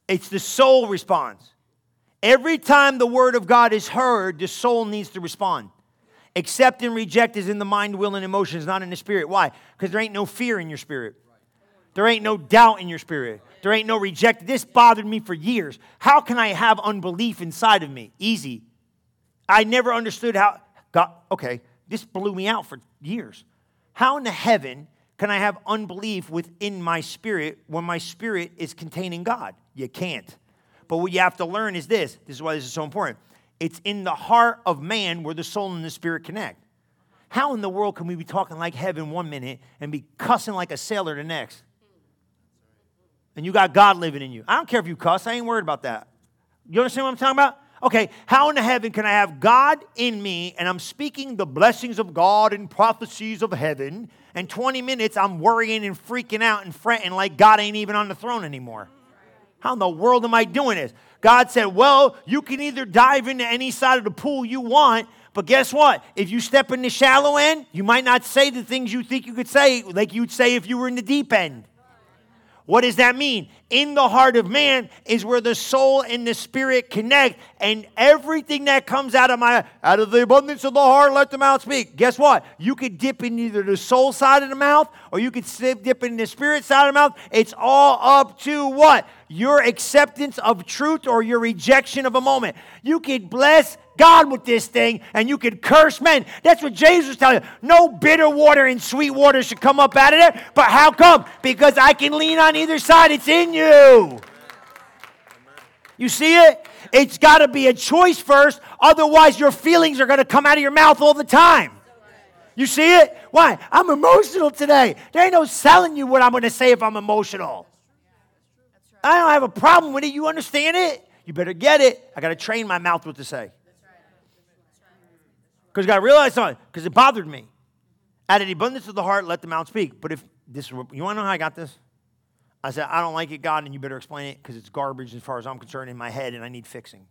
It's the soul response. Every time the word of God is heard, the soul needs to respond. Accept and reject is in the mind, will, and emotions, not in the spirit. Why? Because there ain't no fear in your spirit. There ain't no doubt in your spirit. There ain't no reject. This bothered me for years. How can I have unbelief inside of me? Easy. I never understood how God, okay, this blew me out for years. How in the heaven can I have unbelief within my spirit when my spirit is containing God? You can't. But what you have to learn is this this is why this is so important. It's in the heart of man where the soul and the spirit connect. How in the world can we be talking like heaven one minute and be cussing like a sailor the next? And you got God living in you. I don't care if you cuss, I ain't worried about that. You understand what I'm talking about? Okay, how in heaven can I have God in me and I'm speaking the blessings of God and prophecies of heaven, and 20 minutes I'm worrying and freaking out and fretting like God ain't even on the throne anymore? How in the world am I doing this? God said, Well, you can either dive into any side of the pool you want, but guess what? If you step in the shallow end, you might not say the things you think you could say like you'd say if you were in the deep end. What does that mean? In the heart of man is where the soul and the spirit connect, and everything that comes out of my out of the abundance of the heart, let the mouth speak. Guess what? You could dip in either the soul side of the mouth or you could dip in the spirit side of the mouth. It's all up to what? Your acceptance of truth or your rejection of a moment. You could bless God with this thing and you could curse men. That's what Jesus was telling you. No bitter water and sweet water should come up out of there. But how come? Because I can lean on either side. It's in you. You You see it? It's got to be a choice first. Otherwise, your feelings are going to come out of your mouth all the time. You see it? Why? I'm emotional today. There ain't no selling you what I'm going to say if I'm emotional. I don't have a problem with it. You understand it? You better get it. I got to train my mouth what to say. Because you got to realize something, because it bothered me. Out of the abundance of the heart, let the mouth speak. But if this, you want to know how I got this? I said, I don't like it, God, and you better explain it because it's garbage as far as I'm concerned in my head and I need fixing.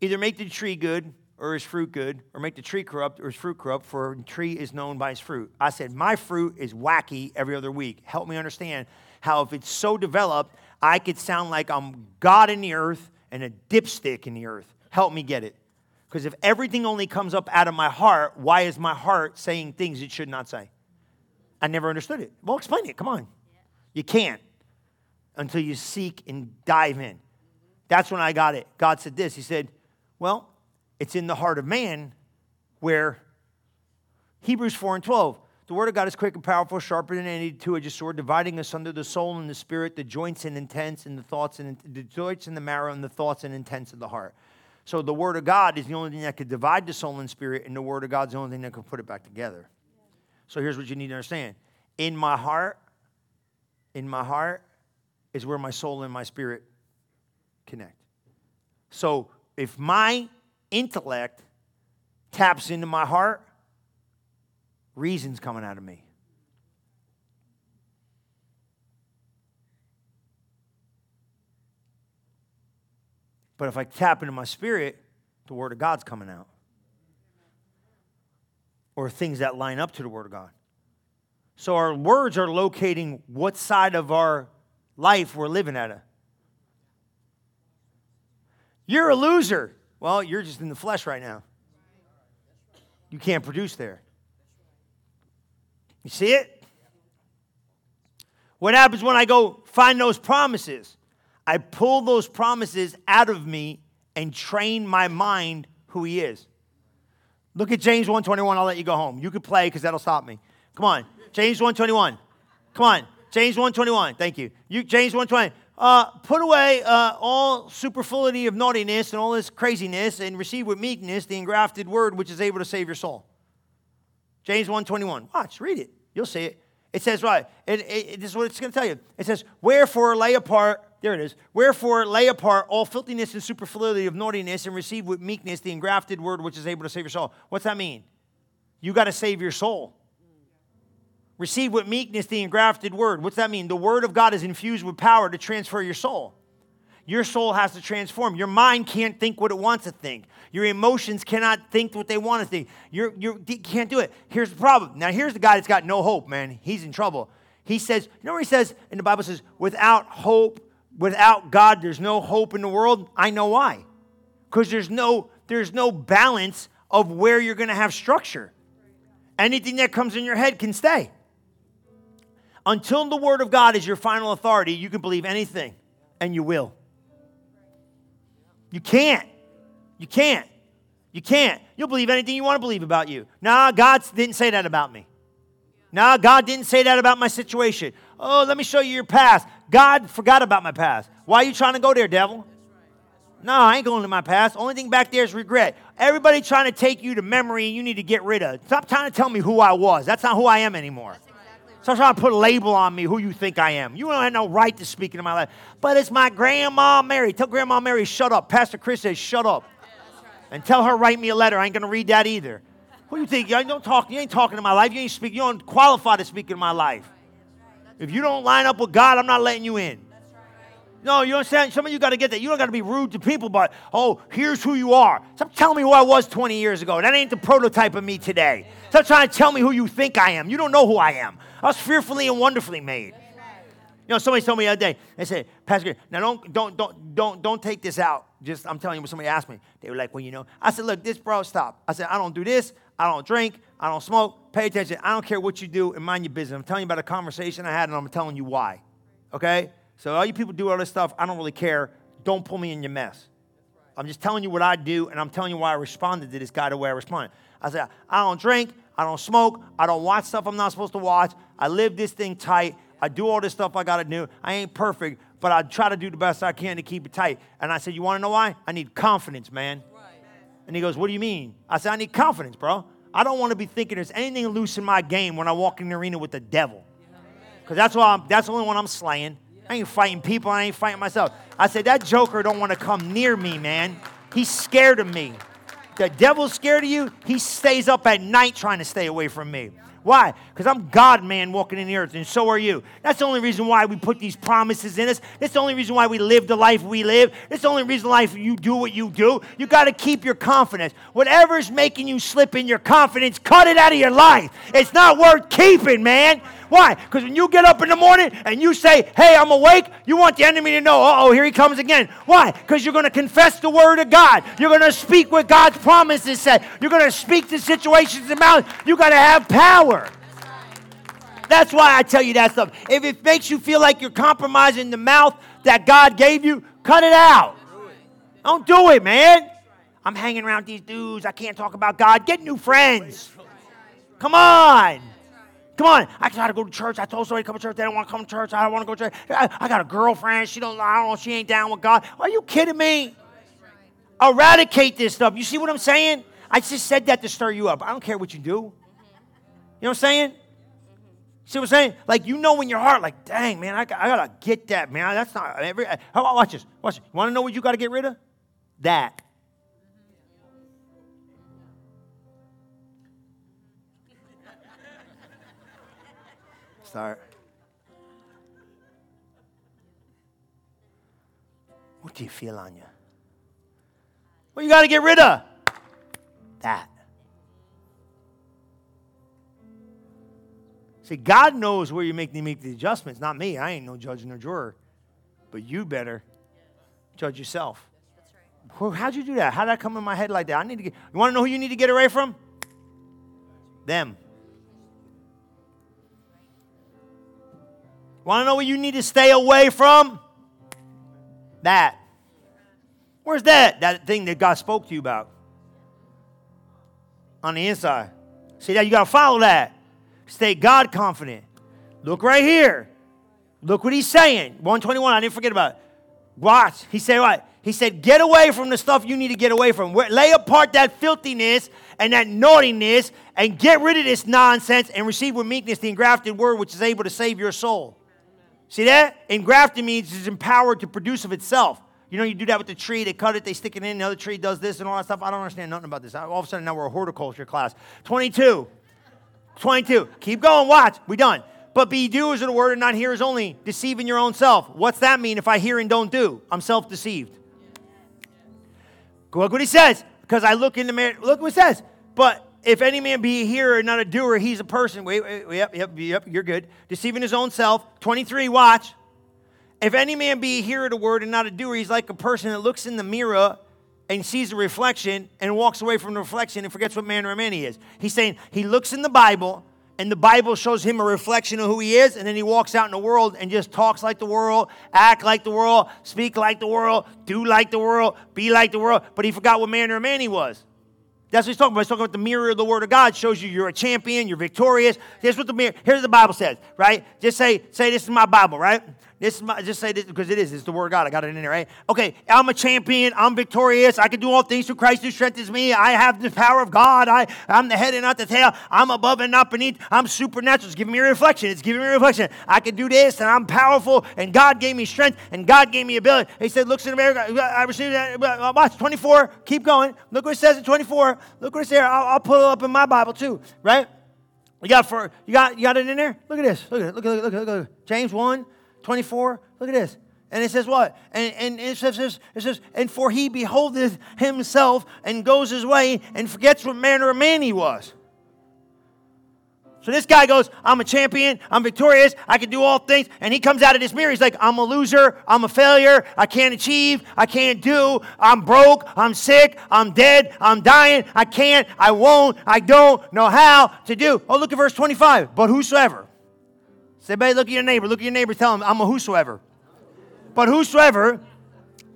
Either make the tree good or his fruit good, or make the tree corrupt or his fruit corrupt, for a tree is known by his fruit. I said, My fruit is wacky every other week. Help me understand how, if it's so developed, I could sound like I'm God in the earth and a dipstick in the earth. Help me get it. Because if everything only comes up out of my heart, why is my heart saying things it should not say? I never understood it. Well, explain it. Come on. You can't until you seek and dive in. That's when I got it. God said this He said, Well, it's in the heart of man where Hebrews 4 and 12. The word of God is quick and powerful, sharper than any two-edged sword, dividing us under the soul and the spirit, the joints and intents, and the thoughts and the joints and the marrow, and the thoughts and intents of the heart. So the word of God is the only thing that could divide the soul and spirit, and the word of God is the only thing that can put it back together. So here's what you need to understand: in my heart, in my heart is where my soul and my spirit connect. So if my intellect taps into my heart, reason's coming out of me. But if I tap into my spirit, the Word of God's coming out. Or things that line up to the Word of God. So our words are locating what side of our life we're living at. You're a loser. Well, you're just in the flesh right now. You can't produce there. You see it? What happens when I go find those promises? I pull those promises out of me and train my mind who he is. Look at James 121. I'll let you go home. You can play because that'll stop me. Come on. James 121. Come on. James 121. Thank you. you James 120 uh, put away uh, all superfluity of naughtiness and all this craziness and receive with meekness the engrafted word which is able to save your soul. James 1.21 watch read it. You'll see it. It says right it, it, this is what it's going to tell you. It says wherefore lay apart there it is wherefore lay apart all filthiness and superfluity of naughtiness and receive with meekness the engrafted word which is able to save your soul. What's that mean? You got to save your soul Receive with meekness the engrafted word. What's that mean? The word of God is infused with power to transfer your soul. Your soul has to transform. Your mind can't think what it wants to think. Your emotions cannot think what they want to think. You're, you're, can't do it. Here's the problem. Now, here's the guy that's got no hope, man. He's in trouble. He says, you know what he says in the Bible says, without hope, without God, there's no hope in the world. I know why. Because there's no, there's no balance of where you're going to have structure. Anything that comes in your head can stay. Until the Word of God is your final authority, you can believe anything, and you will. You can't. You can't. You can't. You'll believe anything you want to believe about you. Nah, God didn't say that about me. Nah, God didn't say that about my situation. Oh, let me show you your past. God forgot about my past. Why are you trying to go there, devil? No, I ain't going to my past. Only thing back there is regret. Everybody trying to take you to memory and you need to get rid of. Stop trying to tell me who I was. That's not who I am anymore. Stop trying to put a label on me who you think I am. You don't have no right to speak into my life. But it's my grandma Mary. Tell grandma Mary, shut up. Pastor Chris says, shut up. And tell her, write me a letter. I ain't going to read that either. Who you think? You don't talk. You ain't talking to my life. You ain't speak. You don't qualify to speak in my life. If you don't line up with God, I'm not letting you in. No, you understand? Some of you got to get that. You don't got to be rude to people, but oh, here's who you are. Stop telling me who I was 20 years ago. That ain't the prototype of me today. Stop trying to tell me who you think I am. You don't know who I am. I was fearfully and wonderfully made. You know, somebody told me the other day, they said, Pastor, now don't, don't, don't, don't, don't take this out. Just, I'm telling you what somebody asked me. They were like, well, you know. I said, look, this, bro, stop. I said, I don't do this. I don't drink. I don't smoke. Pay attention. I don't care what you do and mind your business. I'm telling you about a conversation I had and I'm telling you why. Okay? So all you people do all this stuff, I don't really care. Don't pull me in your mess. I'm just telling you what I do and I'm telling you why I responded to this guy the way I responded. I said, I don't drink. I don't smoke. I don't watch stuff I'm not supposed to watch. I live this thing tight. I do all this stuff I got to do. I ain't perfect, but I try to do the best I can to keep it tight. And I said, You want to know why? I need confidence, man. And he goes, What do you mean? I said, I need confidence, bro. I don't want to be thinking there's anything loose in my game when I walk in the arena with the devil. Because that's, why I'm, that's the only one I'm slaying. I ain't fighting people, I ain't fighting myself. I said, That joker don't want to come near me, man. He's scared of me. The devil's scared of you, he stays up at night trying to stay away from me. Why? Because I'm God man walking in the earth, and so are you. That's the only reason why we put these promises in us. That's the only reason why we live the life we live. That's the only reason why you do what you do. You got to keep your confidence. Whatever's making you slip in your confidence, cut it out of your life. It's not worth keeping, man. Why? Because when you get up in the morning and you say, Hey, I'm awake, you want the enemy to know, oh, here he comes again. Why? Because you're going to confess the word of God. You're going to speak what God's promises said. You're going to speak the situations about. You got to have power. That's why I tell you that stuff. If it makes you feel like you're compromising the mouth that God gave you, cut it out. Don't do it, man. I'm hanging around these dudes. I can't talk about God. Get new friends. Come on. Come on, I got to go to church. I told somebody to come to church. They don't want to come to church. I don't want to go to church. I, I, got a girlfriend. She don't. I don't know. She ain't down with God. Are you kidding me? Eradicate this stuff. You see what I'm saying? I just said that to stir you up. I don't care what you do. You know what I'm saying? See what I'm saying? Like you know in your heart, like, dang man, I, I gotta get that man. That's not every. How about watch this? Watch. You want to know what you got to get rid of? That. Start. What do you feel on you? What you got to get rid of? That. See, God knows where you make the adjustments, not me. I ain't no judge nor juror. But you better judge yourself. Well, how'd you do that? How'd that come in my head like that? I need to get you want to know who you need to get away from? Them. Want to know what you need to stay away from? That. Where's that? That thing that God spoke to you about. On the inside. See that? You got to follow that. Stay God confident. Look right here. Look what he's saying. 121, I didn't forget about it. Watch. He said what? He said, get away from the stuff you need to get away from. Lay apart that filthiness and that naughtiness and get rid of this nonsense and receive with meekness the engrafted word which is able to save your soul. See that? Engrafted means it's empowered to produce of itself. You know, you do that with the tree, they cut it, they stick it in, the other tree does this and all that stuff. I don't understand nothing about this. All of a sudden, now we're a horticulture class. 22. 22. Keep going, watch. We done. But be doers of the word and not hearers only, deceiving your own self. What's that mean if I hear and don't do? I'm self deceived. Look what he says. Because I look in the mirror. Look what it says. But if any man be a hearer and not a doer, he's a person. Wait, wait, wait, yep, yep, yep, you're good. Deceiving his own self. 23, watch. If any man be a hearer of the word and not a doer, he's like a person that looks in the mirror and sees a reflection and walks away from the reflection and forgets what manner of man he is. He's saying he looks in the Bible and the Bible shows him a reflection of who he is, and then he walks out in the world and just talks like the world, act like the world, speak like the world, do like the world, be like the world, but he forgot what manner of man he was. That's what he's talking about. He's talking about the mirror of the Word of God. shows you you're a champion, you're victorious. Here's what the mirror, here's what the Bible says, right? Just say, say this is my Bible, right? This is my, just say this because it is. It's the word of God. I got it in there, right? Okay, I'm a champion. I'm victorious. I can do all things through Christ who strengthens me. I have the power of God. I, I'm the head and not the tail. I'm above and not beneath. I'm supernatural. It's giving me a reflection. It's giving me a reflection. I can do this and I'm powerful and God gave me strength and God gave me ability. He said, looks in America. I received that. Watch, 24. Keep going. Look what it says in 24. Look what it says there. I'll, I'll pull it up in my Bible too, right? You got for you got you got it in there? Look at this. Look at it. Look at look at look at James 1, 24. Look at this. And it says what? And, and it, says, it says, and for he beholdeth himself and goes his way and forgets what manner of man he was. So this guy goes, I'm a champion, I'm victorious, I can do all things. And he comes out of this mirror, he's like, I'm a loser, I'm a failure, I can't achieve, I can't do, I'm broke, I'm sick, I'm dead, I'm dying, I can't, I won't, I don't know how to do. Oh, look at verse 25. But whosoever Say, baby, look at your neighbor. Look at your neighbor. Tell him, I'm a whosoever. But whosoever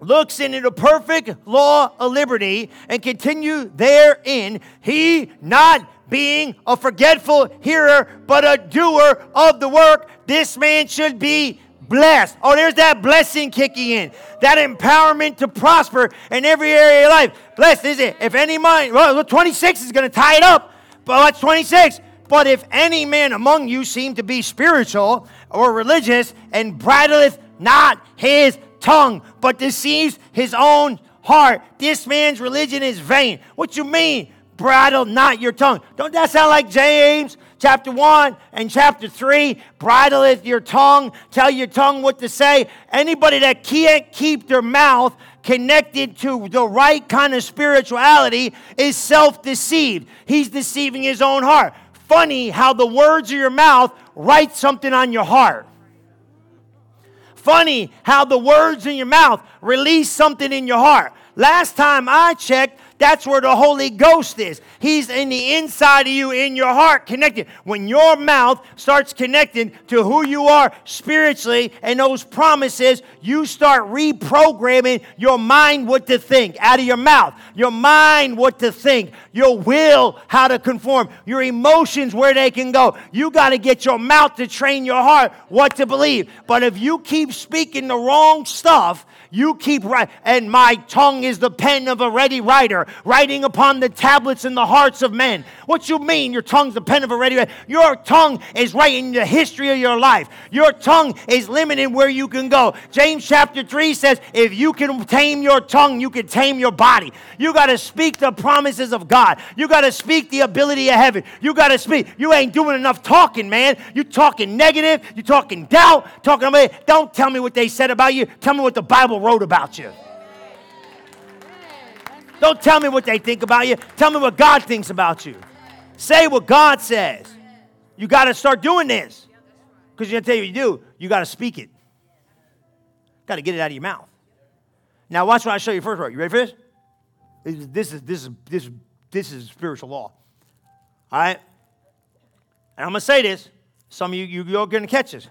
looks into the perfect law of liberty and continue therein, he not being a forgetful hearer, but a doer of the work, this man should be blessed. Oh, there's that blessing kicking in. That empowerment to prosper in every area of life. Blessed is it. If any mind, well, 26 is going to tie it up. But what's 26? But if any man among you seem to be spiritual or religious and bridleth not his tongue, but deceives his own heart, this man's religion is vain. What you mean? Bridle not your tongue. Don't that sound like James? chapter 1 and chapter 3, bridleth your tongue, tell your tongue what to say. Anybody that can't keep their mouth connected to the right kind of spirituality is self deceived. He's deceiving his own heart. Funny how the words of your mouth write something on your heart. Funny how the words in your mouth release something in your heart. Last time I checked, that's where the Holy Ghost is. He's in the inside of you, in your heart, connected. When your mouth starts connecting to who you are spiritually and those promises, you start reprogramming your mind what to think out of your mouth, your mind what to think, your will how to conform, your emotions where they can go. You got to get your mouth to train your heart what to believe. But if you keep speaking the wrong stuff, you keep writing, and my tongue is the pen of a ready writer, writing upon the tablets in the hearts of men. What you mean? Your tongue's the pen of a ready writer. Your tongue is writing the history of your life. Your tongue is limiting where you can go. James chapter 3 says, if you can tame your tongue, you can tame your body. You got to speak the promises of God. You got to speak the ability of heaven. You got to speak. You ain't doing enough talking, man. You talking negative. You talking doubt. Talking about. Don't tell me what they said about you. Tell me what the Bible Bible wrote about you. Don't tell me what they think about you. Tell me what God thinks about you. Say what God says. You got to start doing this. Because you're going to tell you what you do, you got to speak it. Got to get it out of your mouth. Now, watch what I show you first. Right? You ready for this? This is, this is, this is, this is spiritual law. All right? And I'm going to say this. Some of you, you, you're going to catch this.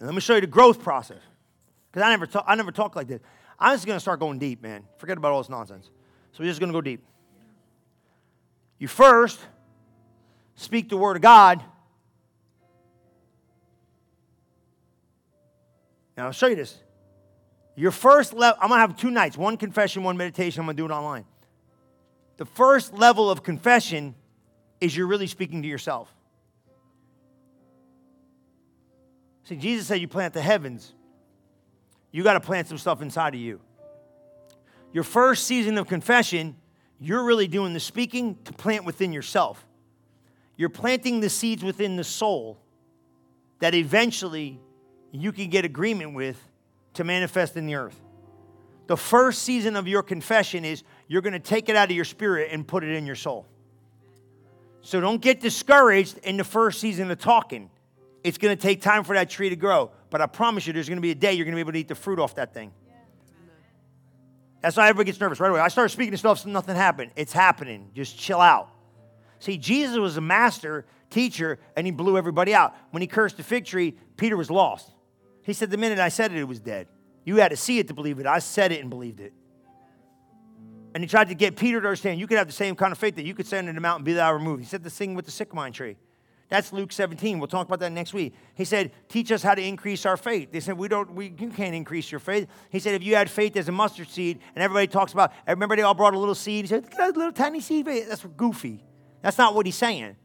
And let me show you the growth process. Because I never, talk, I never talk like this. I'm just going to start going deep, man. Forget about all this nonsense. So we're just going to go deep. You first speak the word of God. Now, I'll show you this. Your first level, I'm going to have two nights one confession, one meditation. I'm going to do it online. The first level of confession is you're really speaking to yourself. See, Jesus said you plant the heavens you got to plant some stuff inside of you. Your first season of confession, you're really doing the speaking to plant within yourself. You're planting the seeds within the soul that eventually you can get agreement with to manifest in the earth. The first season of your confession is you're going to take it out of your spirit and put it in your soul. So don't get discouraged in the first season of talking. It's going to take time for that tree to grow. But I promise you, there's going to be a day you're going to be able to eat the fruit off that thing. That's why everybody gets nervous right away. I started speaking to stuff, so nothing happened. It's happening. Just chill out. See, Jesus was a master teacher, and he blew everybody out. When he cursed the fig tree, Peter was lost. He said, The minute I said it, it was dead. You had to see it to believe it. I said it and believed it. And he tried to get Peter to understand you could have the same kind of faith that you could stand in the mountain and be thou removed. He said the thing with the sycamore tree. That's Luke 17. We'll talk about that next week. He said, Teach us how to increase our faith. They said, We don't, we, you can't increase your faith. He said, If you had faith as a mustard seed, and everybody talks about, I remember they all brought a little seed? He said, that little tiny seed. That's goofy. That's not what he's saying.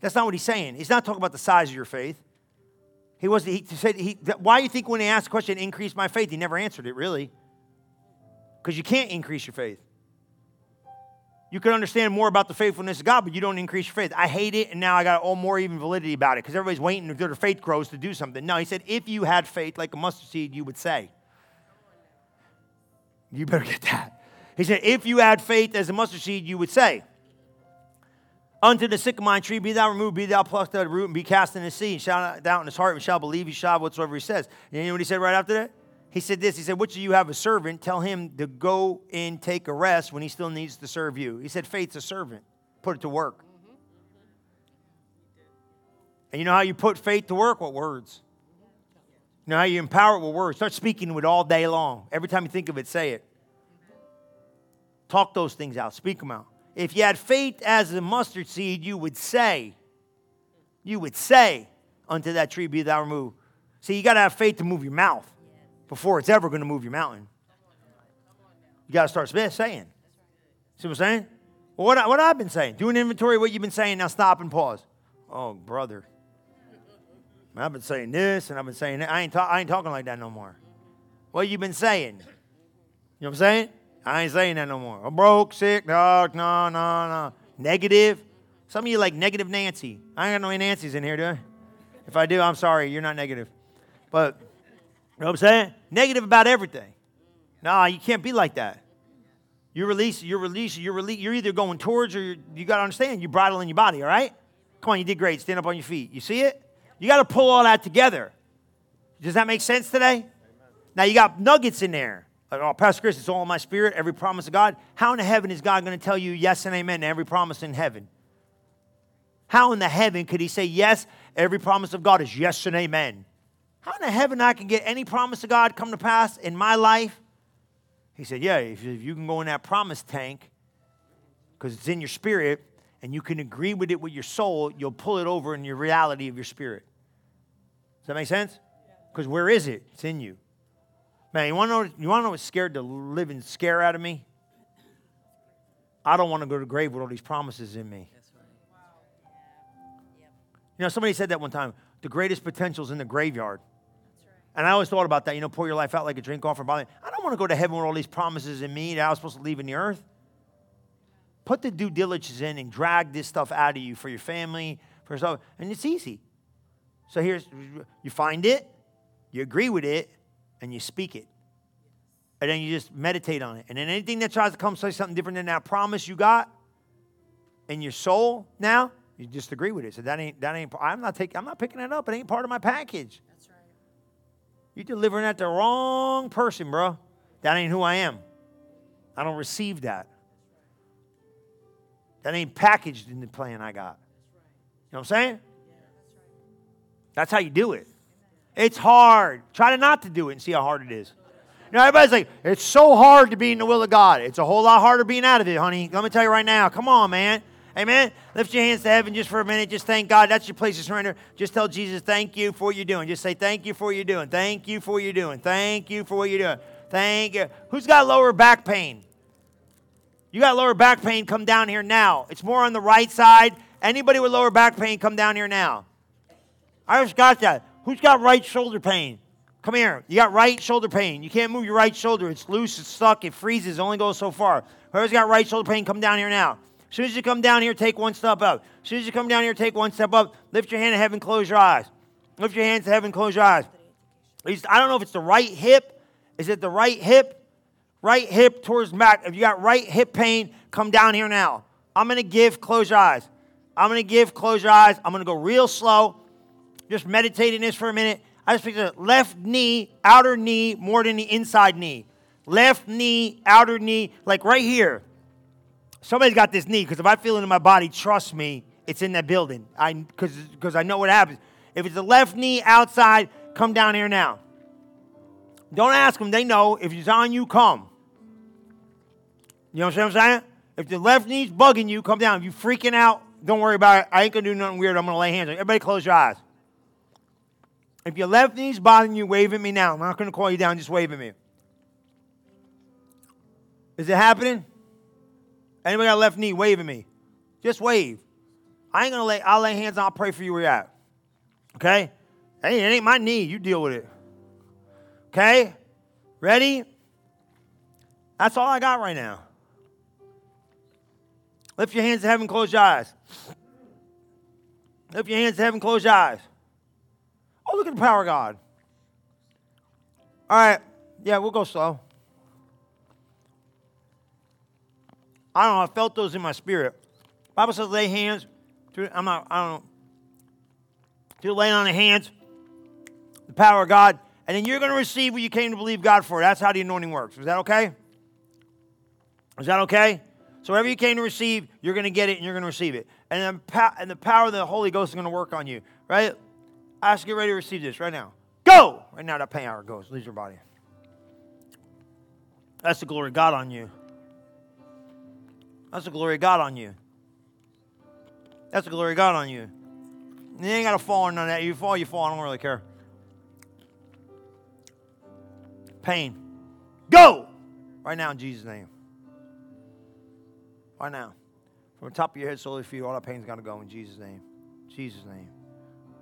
That's not what he's saying. He's not talking about the size of your faith. He was he said he, why do you think when he asked the question, increase my faith, he never answered it really? Because you can't increase your faith. You can understand more about the faithfulness of God, but you don't increase your faith. I hate it, and now I got all more even validity about it because everybody's waiting until their faith grows to do something. No, he said, if you had faith like a mustard seed, you would say. You better get that. He said, if you had faith as a mustard seed, you would say, Unto the sycamore tree, be thou removed, be thou plucked out of the root, and be cast in the sea, and shall doubt in his heart, and shall believe he shall whatsoever he says. And you know what he said right after that? He said this. He said, Which of you have a servant? Tell him to go and take a rest when he still needs to serve you. He said, Faith's a servant. Put it to work. And you know how you put faith to work? What words? You know how you empower it with words? Start speaking with all day long. Every time you think of it, say it. Talk those things out, speak them out. If you had faith as a mustard seed, you would say, you would say unto that tree, Be thou removed. See, you got to have faith to move your mouth before it's ever going to move your mountain. You got to start saying. See what I'm saying? What, what I've been saying. Do an inventory of what you've been saying. Now stop and pause. Oh, brother. I've been saying this and I've been saying that. I ain't, ta- I ain't talking like that no more. What you been saying? You know what I'm saying? I ain't saying that no more. I'm broke, sick, no, no, no, no. Negative. Some of you like negative Nancy. I ain't got no Nancy's in here, do I? If I do, I'm sorry. You're not negative. But, you know what I'm saying? Negative about everything. Nah, you can't be like that. You release, you're release, you're release, you're either going towards or you got to understand, you bridle in your body, all right? Come on, you did great. Stand up on your feet. You see it? You got to pull all that together. Does that make sense today? Now you got nuggets in there. Like, oh, Pastor Chris, it's all in my spirit, every promise of God. How in the heaven is God going to tell you yes and amen to every promise in heaven? How in the heaven could he say yes, every promise of God is yes and amen? How in the heaven I can get any promise of God come to pass in my life? He said, Yeah, if you can go in that promise tank, because it's in your spirit, and you can agree with it with your soul, you'll pull it over in your reality of your spirit. Does that make sense? Because where is it? It's in you. Man, you want to know? You want to know what's scared the living scare out of me? I don't want to go to the grave with all these promises in me. You know, somebody said that one time. The greatest potential is in the graveyard. And I always thought about that. You know, pour your life out like a drink offering. I don't want to go to heaven with all these promises in me that I was supposed to leave in the earth. Put the due diligence in and drag this stuff out of you for your family, for yourself, and it's easy. So here's you find it, you agree with it, and you speak it. And then you just meditate on it. And then anything that tries to come say something different than that promise you got in your soul now, you just agree with it. So that ain't that ain't I'm not taking I'm not picking it up. It ain't part of my package. You're delivering that to the wrong person, bro. That ain't who I am. I don't receive that. That ain't packaged in the plan I got. You know what I'm saying? That's how you do it. It's hard. Try to not to do it and see how hard it is. You know, everybody's like, it's so hard to be in the will of God. It's a whole lot harder being out of it, honey. Let me tell you right now. Come on, man. Amen. Lift your hands to heaven just for a minute. Just thank God. That's your place of surrender. Just tell Jesus, thank you for what you're doing. Just say, thank you for what you're doing. Thank you for what you're doing. Thank you for what you're doing. Thank you. Who's got lower back pain? You got lower back pain, come down here now. It's more on the right side. Anybody with lower back pain, come down here now. I just got that. Who's got right shoulder pain? Come here. You got right shoulder pain. You can't move your right shoulder. It's loose, it's stuck, it freezes, it only goes so far. Whoever's got right shoulder pain, come down here now. As soon as you come down here, take one step up. As soon as you come down here, take one step up. Lift your hand to heaven, close your eyes. Lift your hands to heaven, close your eyes. I don't know if it's the right hip. Is it the right hip? Right hip towards back. If you got right hip pain, come down here now. I'm going to give, close your eyes. I'm going to give, close your eyes. I'm going to go real slow. Just meditate in this for a minute. I just picture left knee, outer knee, more than the inside knee. Left knee, outer knee, like right here. Somebody's got this knee because if I feel it in my body, trust me, it's in that building. I because I know what happens. If it's the left knee outside, come down here now. Don't ask them; they know. If it's on you, come. You know what I'm saying? If the left knee's bugging you, come down. If you freaking out, don't worry about it. I ain't gonna do nothing weird. I'm gonna lay hands on you. Everybody, close your eyes. If your left knee's bothering you, wave at me now. I'm not to call you down, just wave at me. Is it happening? Anybody got a left knee? waving me. Just wave. I ain't to lay, I'll lay hands on, I'll pray for you where you're at. Okay? Hey, it ain't my knee. You deal with it. Okay? Ready? That's all I got right now. Lift your hands to heaven, close your eyes. Lift your hands to heaven, close your eyes. Oh, look at the power of God. All right. Yeah, we'll go slow. I don't know. I felt those in my spirit. Bible says lay hands. I'm not, I don't know. To lay on the hands, the power of God, and then you're going to receive what you came to believe God for. That's how the anointing works. Is that okay? Is that okay? So whatever you came to receive, you're going to get it and you're going to receive it. And then and the power of the Holy Ghost is going to work on you, right? I ask you get ready to receive this right now. Go! Right now, that hour goes, leaves your body. That's the glory of God on you. That's the glory of God on you. That's the glory of God on you. You ain't got to fall on none of that. You fall, you fall. I don't really care. Pain. Go! Right now in Jesus' name. Right now. From the top of your head, slowly feet, all that pain's got to go in Jesus' name. Jesus' name.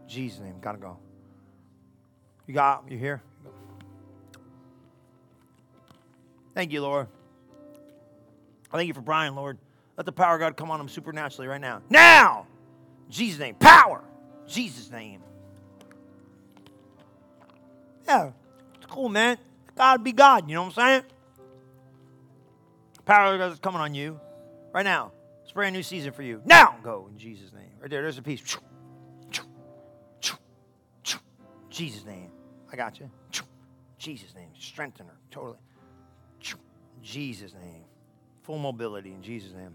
Jesus' name. Gotta go. You got, you here? Thank you, Lord. I thank you for Brian, Lord. Let the power of God come on him supernaturally right now. Now! Jesus' name. Power! Jesus' name. Yeah, it's cool, man. God be God, you know what I'm saying? Power of God is coming on you right now. It's a brand new season for you. Now go in Jesus' name. Right there, there's a piece. Jesus' name. I got you. Jesus' name. Strengthen her. Totally. Jesus' name. Full mobility in Jesus' name.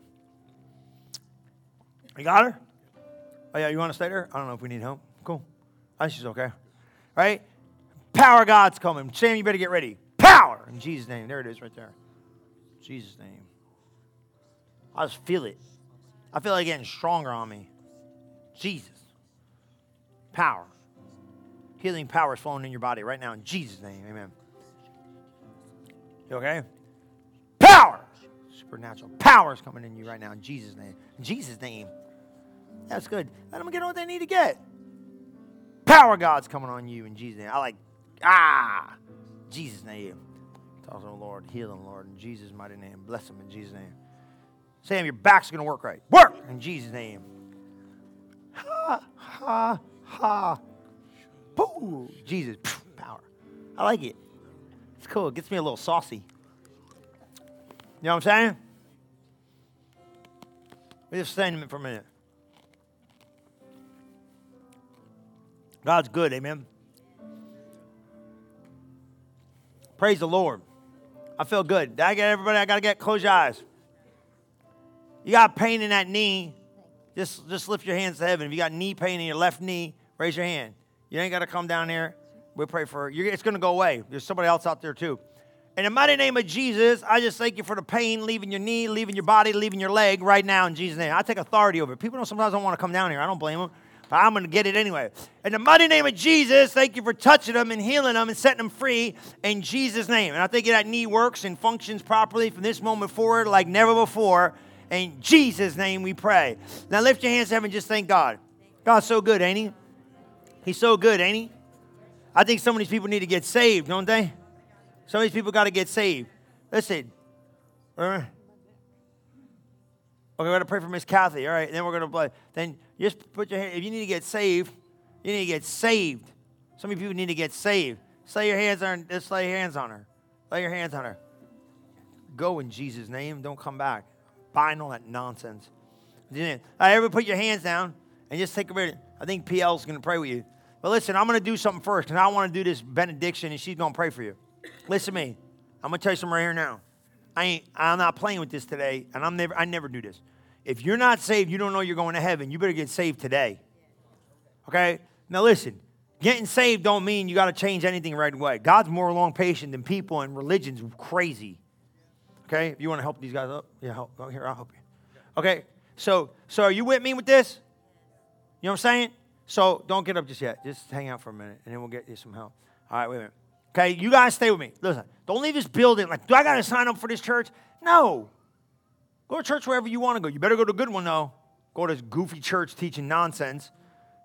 You got her? Oh, yeah, you want to stay there? I don't know if we need help. Cool. I think she's okay. Right? Power God's coming. Sam, you better get ready. Power in Jesus' name. There it is right there. Jesus' name. I just feel it. I feel like getting stronger on me. Jesus. Power. Healing power is flowing in your body right now in Jesus' name. Amen. You okay? Supernatural power is coming in you right now in Jesus' name. In Jesus' name. That's good. Let them get what they need to get. Power God's coming on you in Jesus' name. I like, ah, Jesus' name. Tell the Lord, heal them, Lord, in Jesus' mighty name. Bless them in Jesus' name. Sam, your back's going to work right. Work in Jesus' name. Ha, ha, ha. Boo. Jesus, power. I like it. It's cool. It gets me a little saucy. You know what I'm saying? Just stand it for a minute. God's good, amen. Praise the Lord. I feel good. Did I get everybody? I got to get, close your eyes. You got pain in that knee, just, just lift your hands to heaven. If you got knee pain in your left knee, raise your hand. You ain't got to come down here. We'll pray for you. It's to go away. There's somebody else out there too. In the mighty name of Jesus, I just thank you for the pain leaving your knee, leaving your body, leaving your leg right now in Jesus' name. I take authority over it. People don't, sometimes don't want to come down here. I don't blame them. But I'm going to get it anyway. In the mighty name of Jesus, thank you for touching them and healing them and setting them free in Jesus' name. And I think that knee works and functions properly from this moment forward like never before. In Jesus' name we pray. Now lift your hands to heaven and just thank God. God's so good, ain't he? He's so good, ain't he? I think some of these people need to get saved, don't they? Some of these people got to get saved. Listen. Uh, okay, we're to pray for Miss Kathy. All right, then we're to play. Then just put your hand. If you need to get saved, you need to get saved. Some of you need to get saved. Lay your hands on. Just lay your hands on her. Lay your hands on her. Go in Jesus' name. Don't come back. Bind all that nonsense. All right, everybody put your hands down and just take a minute. I think PL's to pray with you. But listen, I'm to do something first, and I want to do this benediction, and she's to pray for you. Listen to me. I'm to tell you something right here now. I ain't, I'm not playing with this today, and I'm never, I never do this. If you're not saved, you don't know you're going to heaven. You better get saved today. Okay? Now listen, getting saved don't mean you got to change anything right away. God's more long patient than people, and religion's crazy. Okay? If you want to help these guys up, yeah, help. Oh, here, I'll help you. Okay? So, so are you with me with this? You know what I'm saying? So don't get up just yet. Just hang out for a minute, and then we'll get you some help. All right, wait a minute. Okay, you guys stay with me. Listen, don't leave this building like, do I got to sign up for this church? No. Go to church wherever you want to go. You better go to a good one, though. Go to this goofy church teaching nonsense.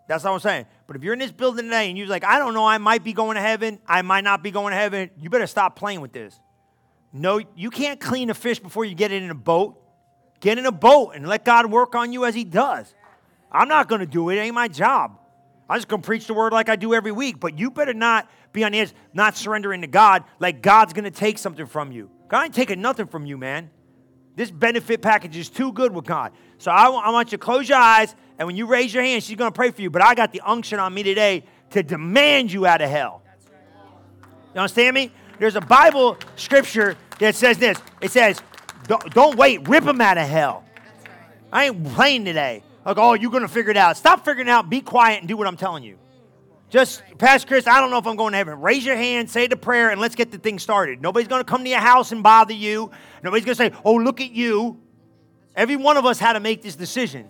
That's what I'm saying. But if you're in this building today and you're like, I don't know, I might be going to heaven, I might not be going to heaven, you better stop playing with this. No, you can't clean a fish before you get it in a boat. Get in a boat and let God work on you as He does. I'm not going to do it. It ain't my job. I'm just going to preach the word like I do every week. But you better not be on edge, not surrendering to God like God's going to take something from you. God ain't taking nothing from you, man. This benefit package is too good with God. So I, I want you to close your eyes, and when you raise your hand, she's going to pray for you. But I got the unction on me today to demand you out of hell. You understand me? There's a Bible scripture that says this. It says, don't, don't wait, rip them out of hell. I ain't playing today. Like, oh, you're going to figure it out. Stop figuring it out. Be quiet and do what I'm telling you. Just, Pastor Chris, I don't know if I'm going to heaven. Raise your hand, say the prayer, and let's get the thing started. Nobody's going to come to your house and bother you. Nobody's going to say, oh, look at you. Every one of us had to make this decision.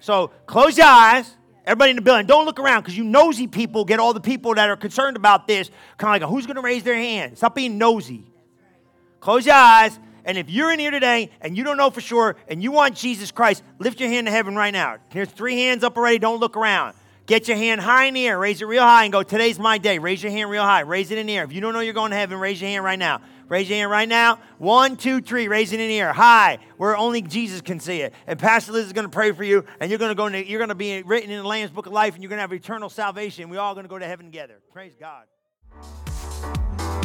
So close your eyes. Everybody in the building, don't look around because you nosy people get all the people that are concerned about this kind of like, who's going to raise their hand? Stop being nosy. Close your eyes. And if you're in here today and you don't know for sure and you want Jesus Christ, lift your hand to heaven right now. Here's three hands up already. Don't look around. Get your hand high in the air. Raise it real high and go, Today's my day. Raise your hand real high. Raise it in the air. If you don't know you're going to heaven, raise your hand right now. Raise your hand right now. One, two, three. Raise it in the air. High, where only Jesus can see it. And Pastor Liz is going to pray for you, and you're going to go. Into, you're going to be written in the Lamb's Book of Life, and you're going to have eternal salvation. We're all going to go to heaven together. Praise God.